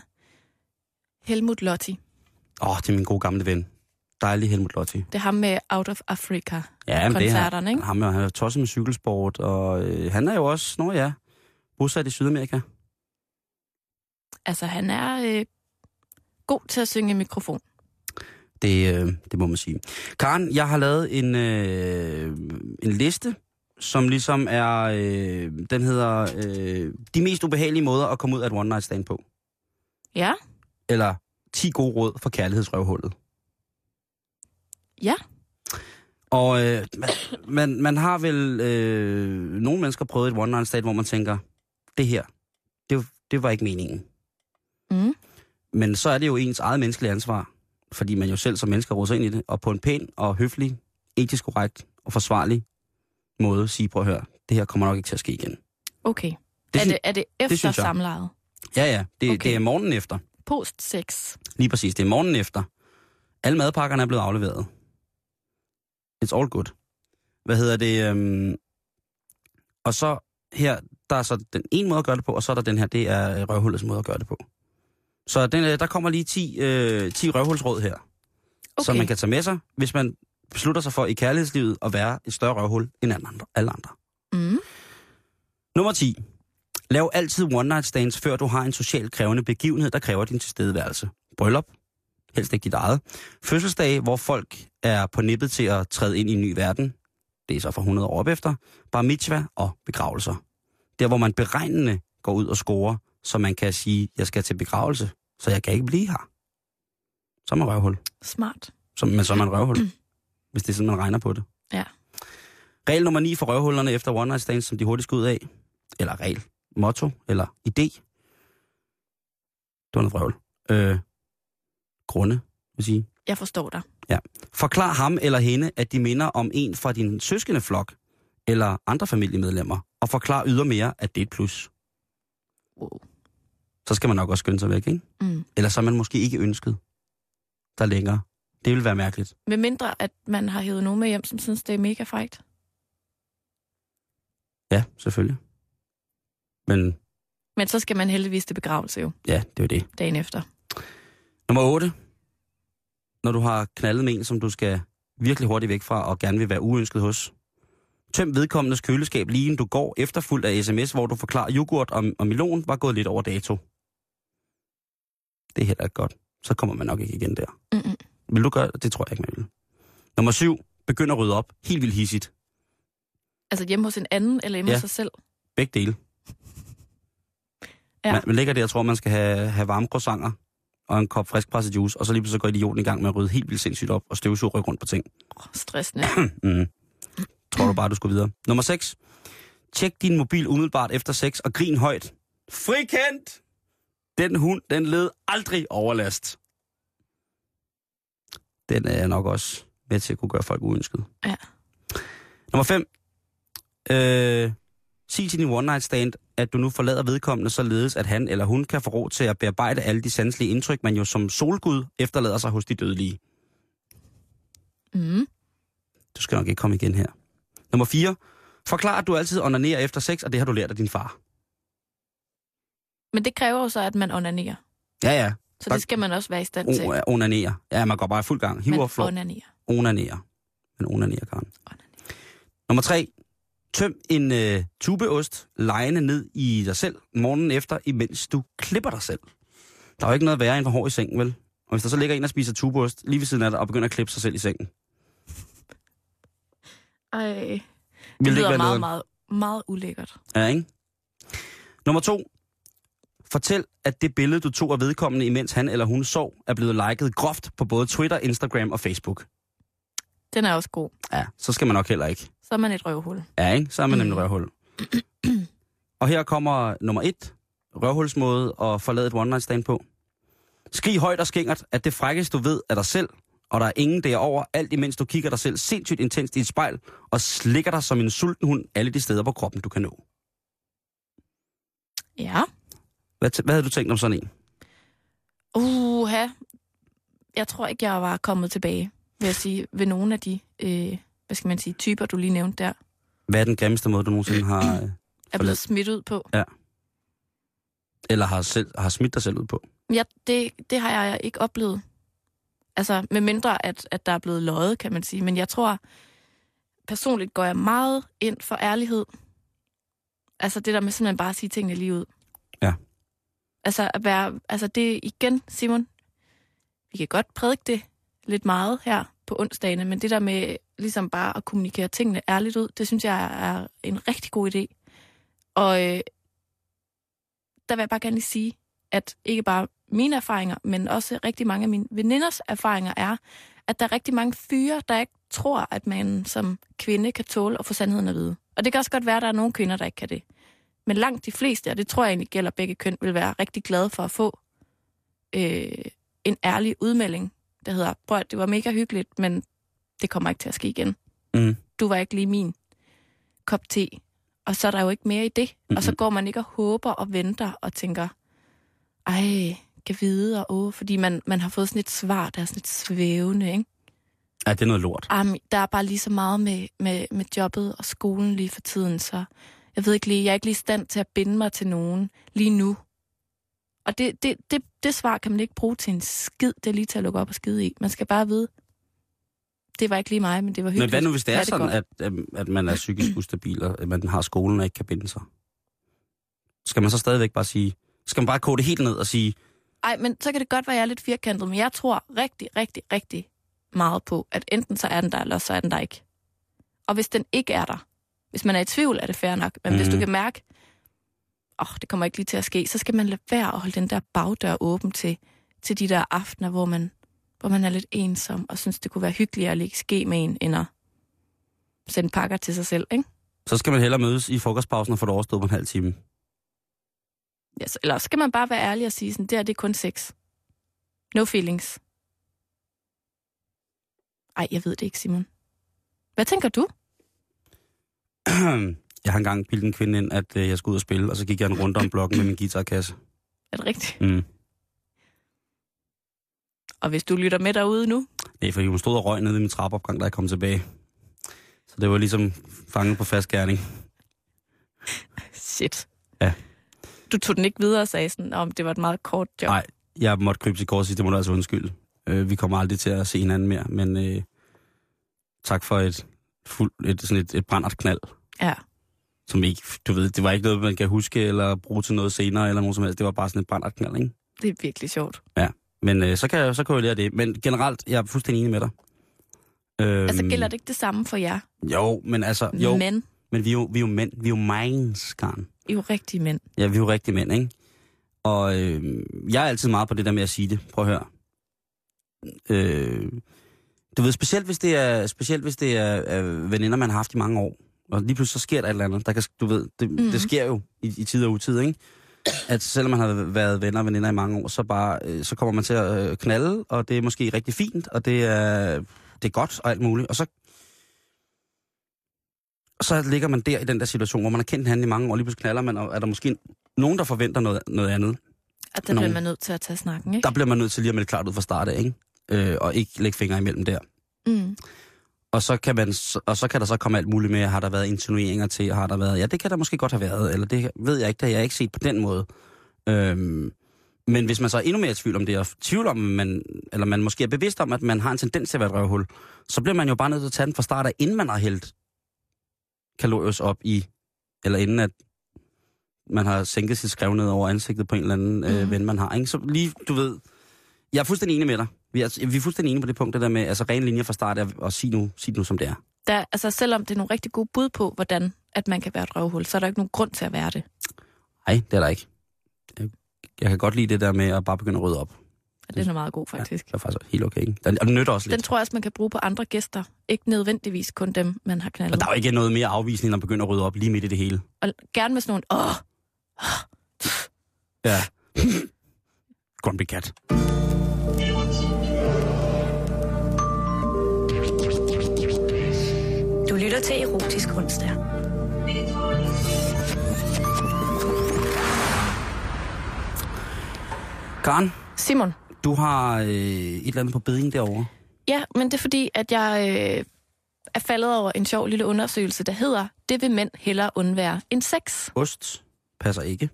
Helmut Lotti. Åh, oh, det er min gode gamle ven. Dejlig Helmut Lotti. Det er ham med Out of Africa. Ja, men det er Koncerterne, ikke? ham, han er tosset med cykelsport, og øh, han er jo også, nå ja, bosat i Sydamerika. Altså, han er øh, god til at synge i mikrofon. Det, øh, det må man sige. Karen, jeg har lavet en, øh, en liste, som ligesom er, øh, den hedder øh, de mest ubehagelige måder at komme ud af et one night stand på. Ja, Eller 10 gode råd for kærlighedsrøvhullet. ja. Og øh, man, man, man har vel øh, nogle mennesker prøvet et one night stand, hvor man tænker, det her, det, det var ikke meningen. Mm. Men så er det jo ens eget menneskelige ansvar, fordi man jo selv som mennesker råder ind i det, og på en pæn og høflig, etisk korrekt og forsvarlig måde sige, prøv at høre, det her kommer nok ikke til at ske igen. Okay. Det er, det, er det efter jeg. samlejet? Ja, ja, det, okay. det er morgenen efter. Post 6. Lige præcis, det er morgenen efter. Alle madpakkerne er blevet afleveret. It's all good. Hvad hedder det? Øhm... Og så her, der er så den ene måde at gøre det på, og så er der den her, det er røvhullets måde at gøre det på. Så den, øh, der kommer lige 10, øh, 10 røvhulsråd her, okay. som man kan tage med sig, hvis man beslutter sig for i kærlighedslivet at være et større røvhul end. Alle andre. Mm. Nummer 10. Lav altid one night stands, før du har en socialt krævende begivenhed, der kræver din tilstedeværelse. Bryllup. Helst ikke dit eget. Fødselsdage, hvor folk er på nippet til at træde ind i en ny verden. Det er så for 100 år op efter. Bar mitzvah og begravelser. Der, hvor man beregnende går ud og scorer, så man kan sige, jeg skal til begravelse, så jeg kan ikke blive her. Så er man røvhul. Smart. Så, men så er man røvhul, hvis det er sådan, man regner på det. Ja. Regel nummer 9 for røvhullerne efter one night stands, som de hurtigt skal ud af. Eller regel, motto, eller idé. Det var noget vrøvl. Øh, grunde, vil sige. Jeg forstår dig. Forklar ham eller hende, at de minder om en fra din søskende flok, eller andre familiemedlemmer, og forklar ydermere, at det er et plus. Wow. Så skal man nok også skynde sig væk, ikke? Mm. Eller så er man måske ikke ønsket der længere. Det vil være mærkeligt. Med mindre, at man har hævet nogen med hjem, som synes, det er mega frægt. Ja, selvfølgelig. Men Men så skal man heldigvis til begravelse jo, ja, det er det. dagen efter. Nummer 8. Når du har knaldet med en, som du skal virkelig hurtigt væk fra, og gerne vil være uønsket hos. Tøm vedkommendes køleskab lige inden du går, efterfuldt af sms, hvor du forklarer, yoghurt og, og melon var gået lidt over dato. Det er heller ikke godt. Så kommer man nok ikke igen der. Mm-mm. Vil du gøre det? Det tror jeg ikke, man vil. Nummer 7. Begynd at rydde op. Helt vildt hissigt. Altså hjemme hos en anden, eller hjemme Ja. hos sig selv. Begge dele. Ja. Man, man ligger der og tror, man skal have, have varme croissanter og en kop friskpresset juice, og så lige pludselig går idioten i gang med at rydde helt vildt sindssygt op og støvsuge rykke rundt på ting. Oh, stressende. Mm. Tror du bare, du skulle videre. Nummer 6. Tjek din mobil umiddelbart efter sex og grin højt. Frikendt! Den hund, den led aldrig overlast. Den er nok også med til at kunne gøre folk uønsket. Ja. Nummer 5. Øh, sig til din one night stand, at du nu forlader vedkommende således, at han eller hun kan få råd til at bearbejde alle de sanselige indtryk, man jo som solgud efterlader sig hos de dødelige. Mm. Du skal nok ikke komme igen her. Nummer 4. Forklar, at du altid onanerer efter sex, og det har du lært af din far. Men det kræver jo så, at man onanerer. Ja, ja. Så det skal man også være i stand til. O- onanerer. Ja, man går bare i fuld gang. Hiver Man flår. onanerer. Onanerer. Men onanerer, Karen. Onanerer. Nummer 3. Tøm en øh, tubeost lejende ned i dig selv morgenen efter, imens du klipper dig selv. Der er jo ikke noget værre end for hård i sengen, vel? Og hvis der så ligger en og spiser tubeost lige ved siden af dig og begynder at klippe sig selv i sengen. Ej, det ikke lyder meget, noget? meget, meget ulækkert. Ja, ikke? Nummer to. Fortæl, at det billede, du tog af vedkommende, imens han eller hun sov, er blevet liket groft på både Twitter, Instagram og Facebook. Den er også god. Ja, så skal man nok heller ikke. Så er man et røvhul. Ja, ikke? Så er man nemlig Mm. røvhul. og her kommer nummer et. Røvhulsmåde at forlade et one night stand på. Skrig højt og skængert, at det frækkeste du ved er dig selv, og der er ingen derover, alt imens du kigger dig selv sindssygt intenst i et spejl, og slikker dig som en sulten hund alle de steder på kroppen, du kan nå. Ja. Hvad, hvad havde du tænkt om sådan en? Uha. Jeg tror ikke, jeg var kommet tilbage, vil jeg sige, ved nogle af de, øh, hvad skal man sige, typer, du lige nævnte der, Hvad er den grimmeste måde, du nogensinde har, øh, er blevet smidt ud på. eller har, selv, har smidt dig selv ud på? Ja, det, det har jeg ikke oplevet. Altså, med mindre, at, at der er blevet løjet, kan man sige. Men jeg tror, personligt går jeg meget ind for ærlighed. Altså det der med simpelthen bare at sige tingene lige ud. Ja. Altså, at være, altså det igen, Simon, vi kan godt prædike det lidt meget her på onsdagene, men det der med ligesom bare at kommunikere tingene ærligt ud, det synes jeg er en rigtig god idé. Og øh, der vil jeg bare gerne lige sige, at ikke bare mine erfaringer, men også rigtig mange af mine veninders erfaringer er, at der er rigtig mange fyre, der ikke tror, at man som kvinde kan tåle at få sandheden at vide. Og det kan også godt være, at der er nogle kvinder, der ikke kan det. Men langt de fleste, og det tror jeg egentlig gælder begge køn, vil være rigtig glade for at få øh, en ærlig udmelding, der hedder, prøv at det var mega hyggeligt, men det kommer ikke til at ske igen. Mm. Du var ikke lige min kop te. Og så er der jo ikke mere i det. Mm-hmm. Og så går man ikke og håber og venter og tænker, ej, kan vide, og åh, fordi man, man har fået sådan et svar, der er sådan et svævende, ikke? Ja, det er noget lort. Am, der er bare lige så meget med, med, med jobbet og skolen lige for tiden, så jeg ved ikke lige, jeg er ikke lige i stand til at binde mig til nogen lige nu. Og det, det, det, det svar kan man ikke bruge til en skid, det er lige til at lukke op og skide i. Man skal bare vide, det var ikke lige mig, men det var hyggeligt. Men hvad nu, hvis det er Ha' sådan, godt. at, at man er psykisk ustabil, og at man har skolen og ikke kan binde sig? Skal man så stadigvæk bare sige... Skal man bare kode det helt ned og sige, Ej, men så kan det godt være, at jeg er lidt firkantet, men jeg tror rigtig, rigtig, rigtig meget på, at enten så er den der, eller så er den der ikke. Og hvis den ikke er der, hvis man er i tvivl, er det fair nok. Men mm. hvis du Mhm. kan mærke, åh, oh, det kommer ikke lige til at ske, så skal man lade være at holde den der bagdør åben til, til de der aftener, hvor man, hvor man er lidt ensom, og synes, det kunne være hyggeligere at ligge ske med en, end at sende pakker til sig selv, ikke? så skal man hellere mødes i frokostpausen og få det overstået på en halv time. Ja, så, eller skal man bare være ærlig og sige sådan, det her, det er kun sex. No feelings. Ej, jeg ved det ikke, Simon. Hvad tænker du? jeg har engang bildet en kvinde ind, at øh, jeg skulle ud og spille, og så gik jeg en rundt om blokken med min guitarkasse. Er det rigtigt? Mm. Og hvis du lytter med derude nu, Nej, fordi hun stod og røg nede i min trappeopgang, da jeg kom tilbage. Så det var ligesom fanget på fast gerning. Shit. Ja. Du tog den ikke videre og sagde sådan, om det var et meget kort job. Nej, jeg måtte krybe til kort sidst, det må du altså undskylde. Øh, vi kommer aldrig til at se hinanden mere, men øh, tak for et, fuld, et, sådan et, et brændert knald. Ja. Som ikke, du ved, det var ikke noget, man kan huske eller bruge til noget senere eller noget som helst. Det var bare sådan et brændert knald, ikke? Det er virkelig sjovt. Ja, men øh, så, kan jeg, så kan jeg jo lære det. Men generelt, jeg er fuldstændig enig med dig. Øhm, Altså gælder det ikke det samme for jer? Jo, men altså, jo, men, Men vi, er jo, vi er jo mænd. Vi er jo minds, Karen. I er jo rigtige mænd. Ja, vi er jo rigtig mænd, ikke? Og øh, jeg er altid meget på det der med at sige det. Prøv at høre. Øh, du ved, specielt hvis det er, specielt hvis det er, er veninder, man har haft i mange år. Og lige pludselig så sker der et eller andet. Der kan, du ved, det, mm. det sker jo i, i tid og utid, ikke? At selvom man har været venner og veninder i mange år, så, bare, øh, så kommer man til at øh, knalde, og det er måske rigtig fint, og det er, det er godt og alt muligt. Og så, så ligger man der i den der situation, hvor man har kendt hinanden i mange år, lige pludselig knaller man, og er der måske nogen, der forventer noget, noget andet. Og der bliver Nogen. man nødt til at tage snakken, ikke? Der bliver man nødt til lige at melde klart ud fra start af, ikke? Øh, og ikke lægge fingre imellem der. Mm. Og så, kan man, og så kan der så komme alt muligt med, har der været insinueringer til, har der været, ja, det kan der måske godt have været, eller det ved jeg ikke, det har jeg ikke set på den måde. Øhm, men hvis man så er endnu mere i tvivl om det, og tvivl om, man, eller man måske er bevidst om, at man har en tendens til at være et røvhul, så bliver man jo bare nødt til at tage den fra start af, inden man har hældt kalorius op i, eller inden at man har sænket sit skrev ned over ansigtet på en eller anden øh, Mhm. ven, man har. Ikke? Så lige, du ved, jeg er fuldstændig enig med dig. Vi er, vi er fuldstændig enige på det punkt, det der med, altså ren linje fra start og sig nu, sig nu som det er. Der, altså, selvom det er nogle rigtig gode bud på, hvordan at man kan være et røvhul, så er der ikke nogen grund til at være det. Nej, det er der ikke. Jeg, kan godt lide det der med at bare begynde at rydde op. Og den er meget god, faktisk. Det er faktisk helt okay. Den, og den nytter også Den lidt. tror jeg også, man kan bruge på andre gæster. Ikke nødvendigvis kun dem, man har Og knaldet. der er jo ikke noget mere afvisning, end at begynde at rydde op lige midt i det hele. Og gerne med sådan nogle, åh, Ja. Grumpy cat. Lytter til Erotisk Onsdag. Karen, Simon. du har øh, et eller andet på beding derovre. Ja, men det er fordi, at jeg øh, er faldet over en sjov lille undersøgelse, der hedder, det vil mænd hellere undvære end sex. Ost passer ikke.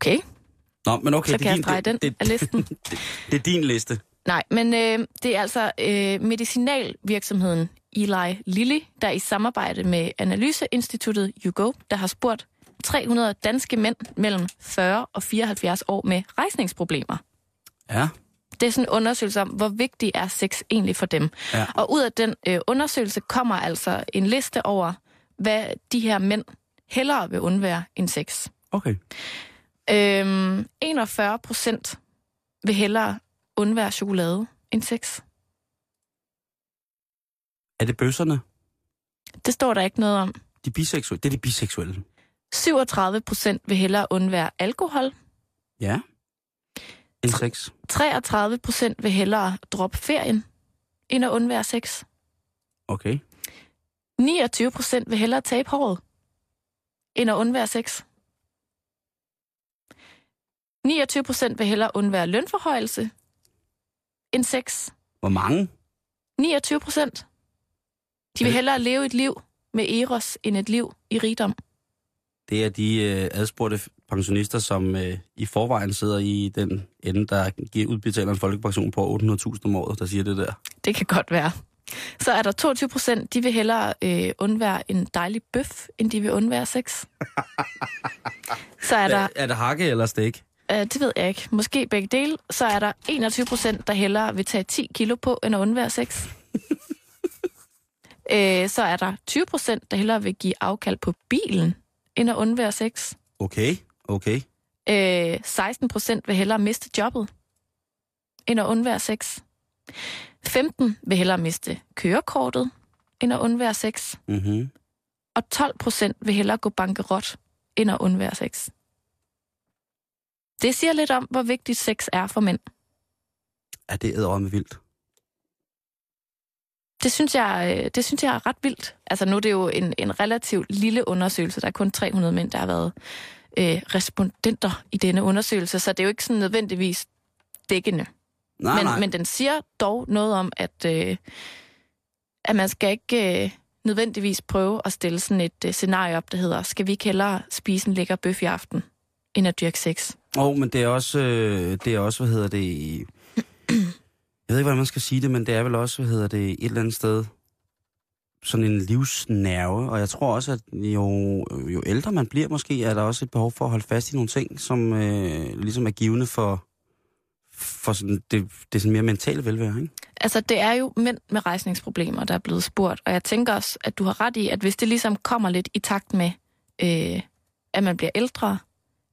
Okay, Nå, men okay, så det kan er, jeg din, strege den det, af det, listen. det er din liste. Nej, men øh, det er altså øh, medicinalvirksomheden Eli Lilly, der i samarbejde med Analyseinstituttet YouGo, der har spurgt 300 danske mænd mellem 40 og 74 år med rejsningsproblemer. Ja. Det er sådan en undersøgelse om, hvor vigtig er sex egentlig for dem. Ja. Og ud af den øh, undersøgelse kommer altså en liste over, hvad de her mænd hellere vil undvære end sex. Okay. Øhm, 41 procent vil hellere undvære chokolade end sex. Er det bøsserne? Det står der ikke noget om. De biseksuelle? Det er de biseksuelle. 37 procent vil hellere undvære alkohol. Ja. En sex. 33 procent vil hellere droppe ferien, end at undvære sex. Okay. 29 procent vil hellere tabe håret, end at undvære sex. 29 procent vil hellere undvære lønforhøjelse end sex. Hvor mange? 29 procent. De vil Øh. hellere leve et liv med eros end et liv i rigdom. Det er de øh, adspurgte pensionister, som øh, i forvejen sidder i den ende, der giver udbetaler en folkepension på 800.000 om året, der siger det der. Det kan godt være. Så er der 22 procent, de vil hellere øh, undvære en dejlig bøf, end de vil undvære sex. Så er der, Er, er det hakke eller stik? øh, det ved jeg ikke, måske begge dele, så er der 21 procent, der hellere vil tage 10 kilo på, end at undvære sex. Øh, så er der 20 procent, der hellere vil give afkald på bilen, end at undvære sex. Okay, okay. Øh, 16 procent vil hellere miste jobbet, end at undvære sex. 15 vil hellere miste kørekortet, end at undvære sex. Mm-hmm. Og 12 procent vil hellere gå bankerot, end at undvære sex. Det siger lidt om, hvor vigtigt sex er for mænd. Ja, det er med vildt. Det synes, jeg, øh, det synes jeg er ret vildt. Altså nu er det jo en, en relativt lille undersøgelse. Der er kun 300 mænd, der har været øh, respondenter i denne undersøgelse, så det er jo ikke sådan nødvendigvis dækkende. Nej, men, nej. men den siger dog noget om, at, øh, at man skal ikke... Øh, nødvendigvis prøve at stille sådan et uh, scenarie op, der hedder, skal vi ikke hellere spise en lækker bøf i aften, end at dyrke sex? Åh, oh, men det er også, øh, det er også, hvad hedder det, jeg ved ikke, hvordan man skal sige det, men det er vel også, hvad hedder det, et eller andet sted, sådan en livsnerve, og jeg tror også, at jo, jo ældre man bliver måske, er der også et behov for at holde fast i nogle ting, som øh, ligesom er givende for, for sådan, det, det er sådan mere mentale velvære, ikke? Altså, det er jo mænd med rejsningsproblemer, der er blevet spurgt, og jeg tænker også, at du har ret i, at hvis det ligesom kommer lidt i takt med, øh, at man bliver ældre,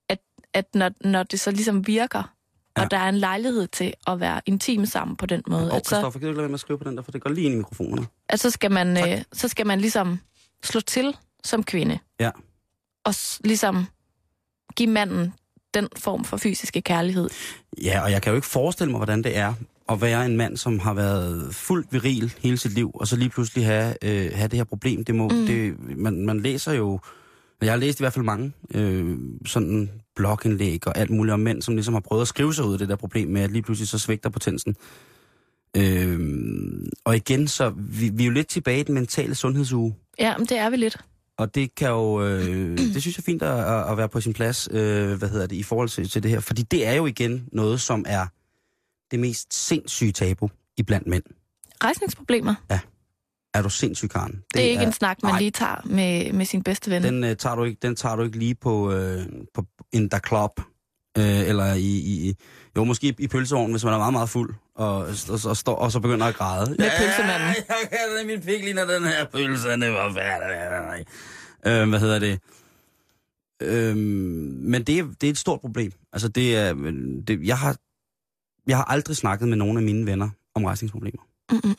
at, at når, når det så ligesom virker, ja. og der er en lejlighed til at være intim sammen på den måde, Og at, så, Christoffer, kan du ikke lade være med at skrive på den der, for det går lige ind i mikrofonerne. at så, skal man, øh, så skal man ligesom slå til som kvinde, Ja. og s- ligesom give manden den form for fysiske kærlighed. Ja, og jeg kan jo ikke forestille mig, hvordan det er at være en mand, som har været fuldt viril hele sit liv, og så lige pludselig have, øh, have det her problem. Det må, mm. det, man, man læser jo, jeg har læst i hvert fald mange øh, sådan blogindlæg og alt muligt om mænd, som ligesom har prøvet at skrive sig ud af det der problem med, at lige pludselig så svigter potensen. Øh, og igen, så vi, vi er jo lidt tilbage i den mentale sundhedsuge. Ja, men det er vi lidt. Og det kan jo, øh, det synes jeg er fint at, at være på sin plads, øh, hvad hedder det, i forhold til, til det her. Fordi det er jo igen noget, som er det mest sindssyge tabu i blandt mænd. Rejsningsproblemer, Er du sindssyg, Karen? Det, det er ikke en snak, man nej, lige tager med, med sin bedste ven. Den, øh, tager du ikke, den tager du ikke lige på, øh, på in the club. Øh, eller i, i, jo, måske i pølseovnen, hvis man er meget, meget fuld, og, og, og, og, står, og så begynder at græde. Med pølsemanden. jeg kan det, min pik ligner den her pølse, det var færdigt. Øh, hvad hedder det? Øh, men det, er- det er et stort problem. Altså, det er, det, jeg, har, jeg har aldrig snakket med nogen af mine venner om rejsningsproblemer. Mm-mm.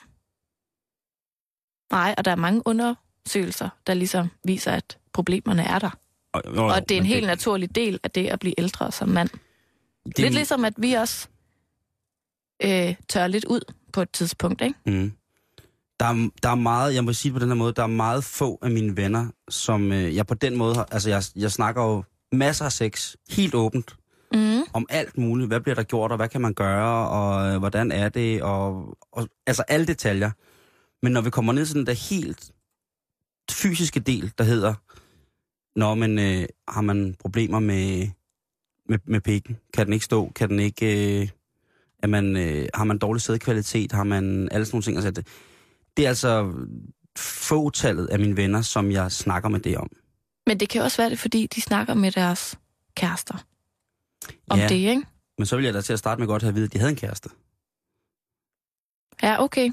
Nej, og der er mange undersøgelser, der ligesom viser, at problemerne er der. Og, jo, Og det er en helt naturlig del af det at blive ældre som mand. det, Lidt ligesom, at vi også øh, tør lidt ud på et tidspunkt, ikke? Mm. Der, er, der er meget, jeg må sige det på den her måde, der er meget få af mine venner, som øh, jeg på den måde har, altså jeg, jeg snakker jo masser af sex, helt åbent, Mm. om alt muligt. Hvad bliver der gjort, og hvad kan man gøre, og øh, hvordan er det, og, og altså alle detaljer. Men når vi kommer ned til den der helt fysiske del, der hedder, når man øh, har man problemer med, med, med pikken, kan den ikke stå, kan den ikke, øh, er man, øh, har man dårlig sædkvalitet, har man alle sådan nogle ting. Altså, det, det er altså fåtallet af mine venner, som jeg snakker med det om. Men det kan også være det, fordi de snakker med deres kærester om Ja. det, ikke? Men så vil jeg da til at starte med godt have at vide, at de havde en kæreste. Ja, okay.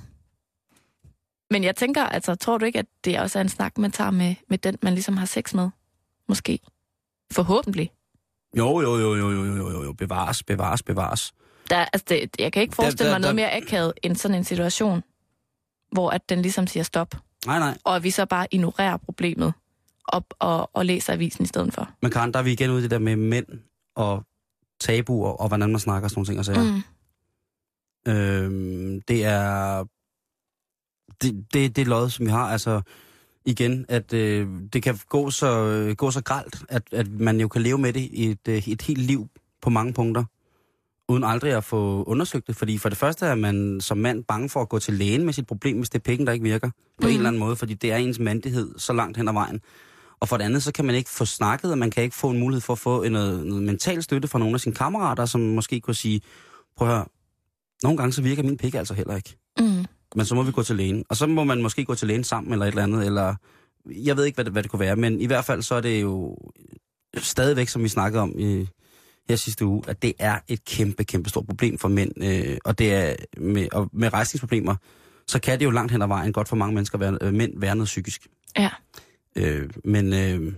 Men jeg tænker, altså, tror du ikke, at det også er en snak, man tager med, med den, man ligesom har sex med? Måske. Forhåbentlig. Jo, jo, jo, jo, jo, jo, jo, jo. Bevares, bevares, bevares. Der, altså, det, jeg kan ikke forestille der- mig noget der- mere akavet end sådan en situation, hvor at den ligesom siger stop, Nej, nej. og at vi så bare ignorerer problemet op og, og læser avisen i stedet for. Men Karen, der er vi igen ude i det der med mænd og tabuer, og hvordan man snakker og sådan nogle ting. Og sager. Mm. Øhm, det er det, det, det lod, som vi har. Altså, igen, at øh, det kan gå så, øh, gå så gralt, at, at man jo kan leve med det i et, øh, et helt liv på mange punkter, uden aldrig at få undersøgt det. Fordi for det første er man som mand bange for at gå til lægen med sit problem, hvis det er pikken, der ikke virker på mm. en Mhm. eller anden måde, fordi det er ens mandighed så langt hen ad vejen. Og for det andet, så kan man ikke få snakket, og man kan ikke få en mulighed for at få noget, noget mental støtte fra nogle af sine kammerater, som måske kunne sige, prøv at høre, nogle gange så virker min pik altså heller ikke. Mm. Men så må vi gå til lægen. Og så må man måske gå til lægen sammen eller et eller andet, eller jeg ved ikke, hvad det, hvad det kunne være, men i hvert fald så er det jo stadigvæk, som vi snakkede om i, her sidste uge, at det er et kæmpe, kæmpe stort problem for mænd. Øh, og det er med, og med rejsningsproblemer, så kan det jo langt hen ad vejen godt for mange mennesker være, øh, mænd være noget psykisk. Ja. Øh, men, øh,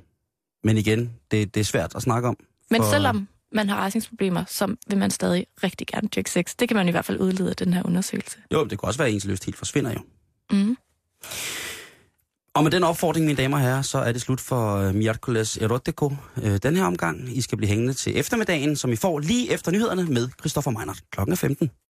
men igen, det, det er svært at snakke om. Men for- selvom man har rejsningsproblemer, så vil man stadig rigtig gerne dyrke sex. Det kan man i hvert fald udlede af den her undersøgelse. Jo, det kan også være, at ens lyst helt forsvinder jo. Mm. Og med den opfordring, mine damer og herrer, så er det slut for øh, Miércoles Erotico øh, den her omgang. I skal blive hængende til eftermiddagen, som I får lige efter nyhederne med Christoffer Meinert. Klokken er 15.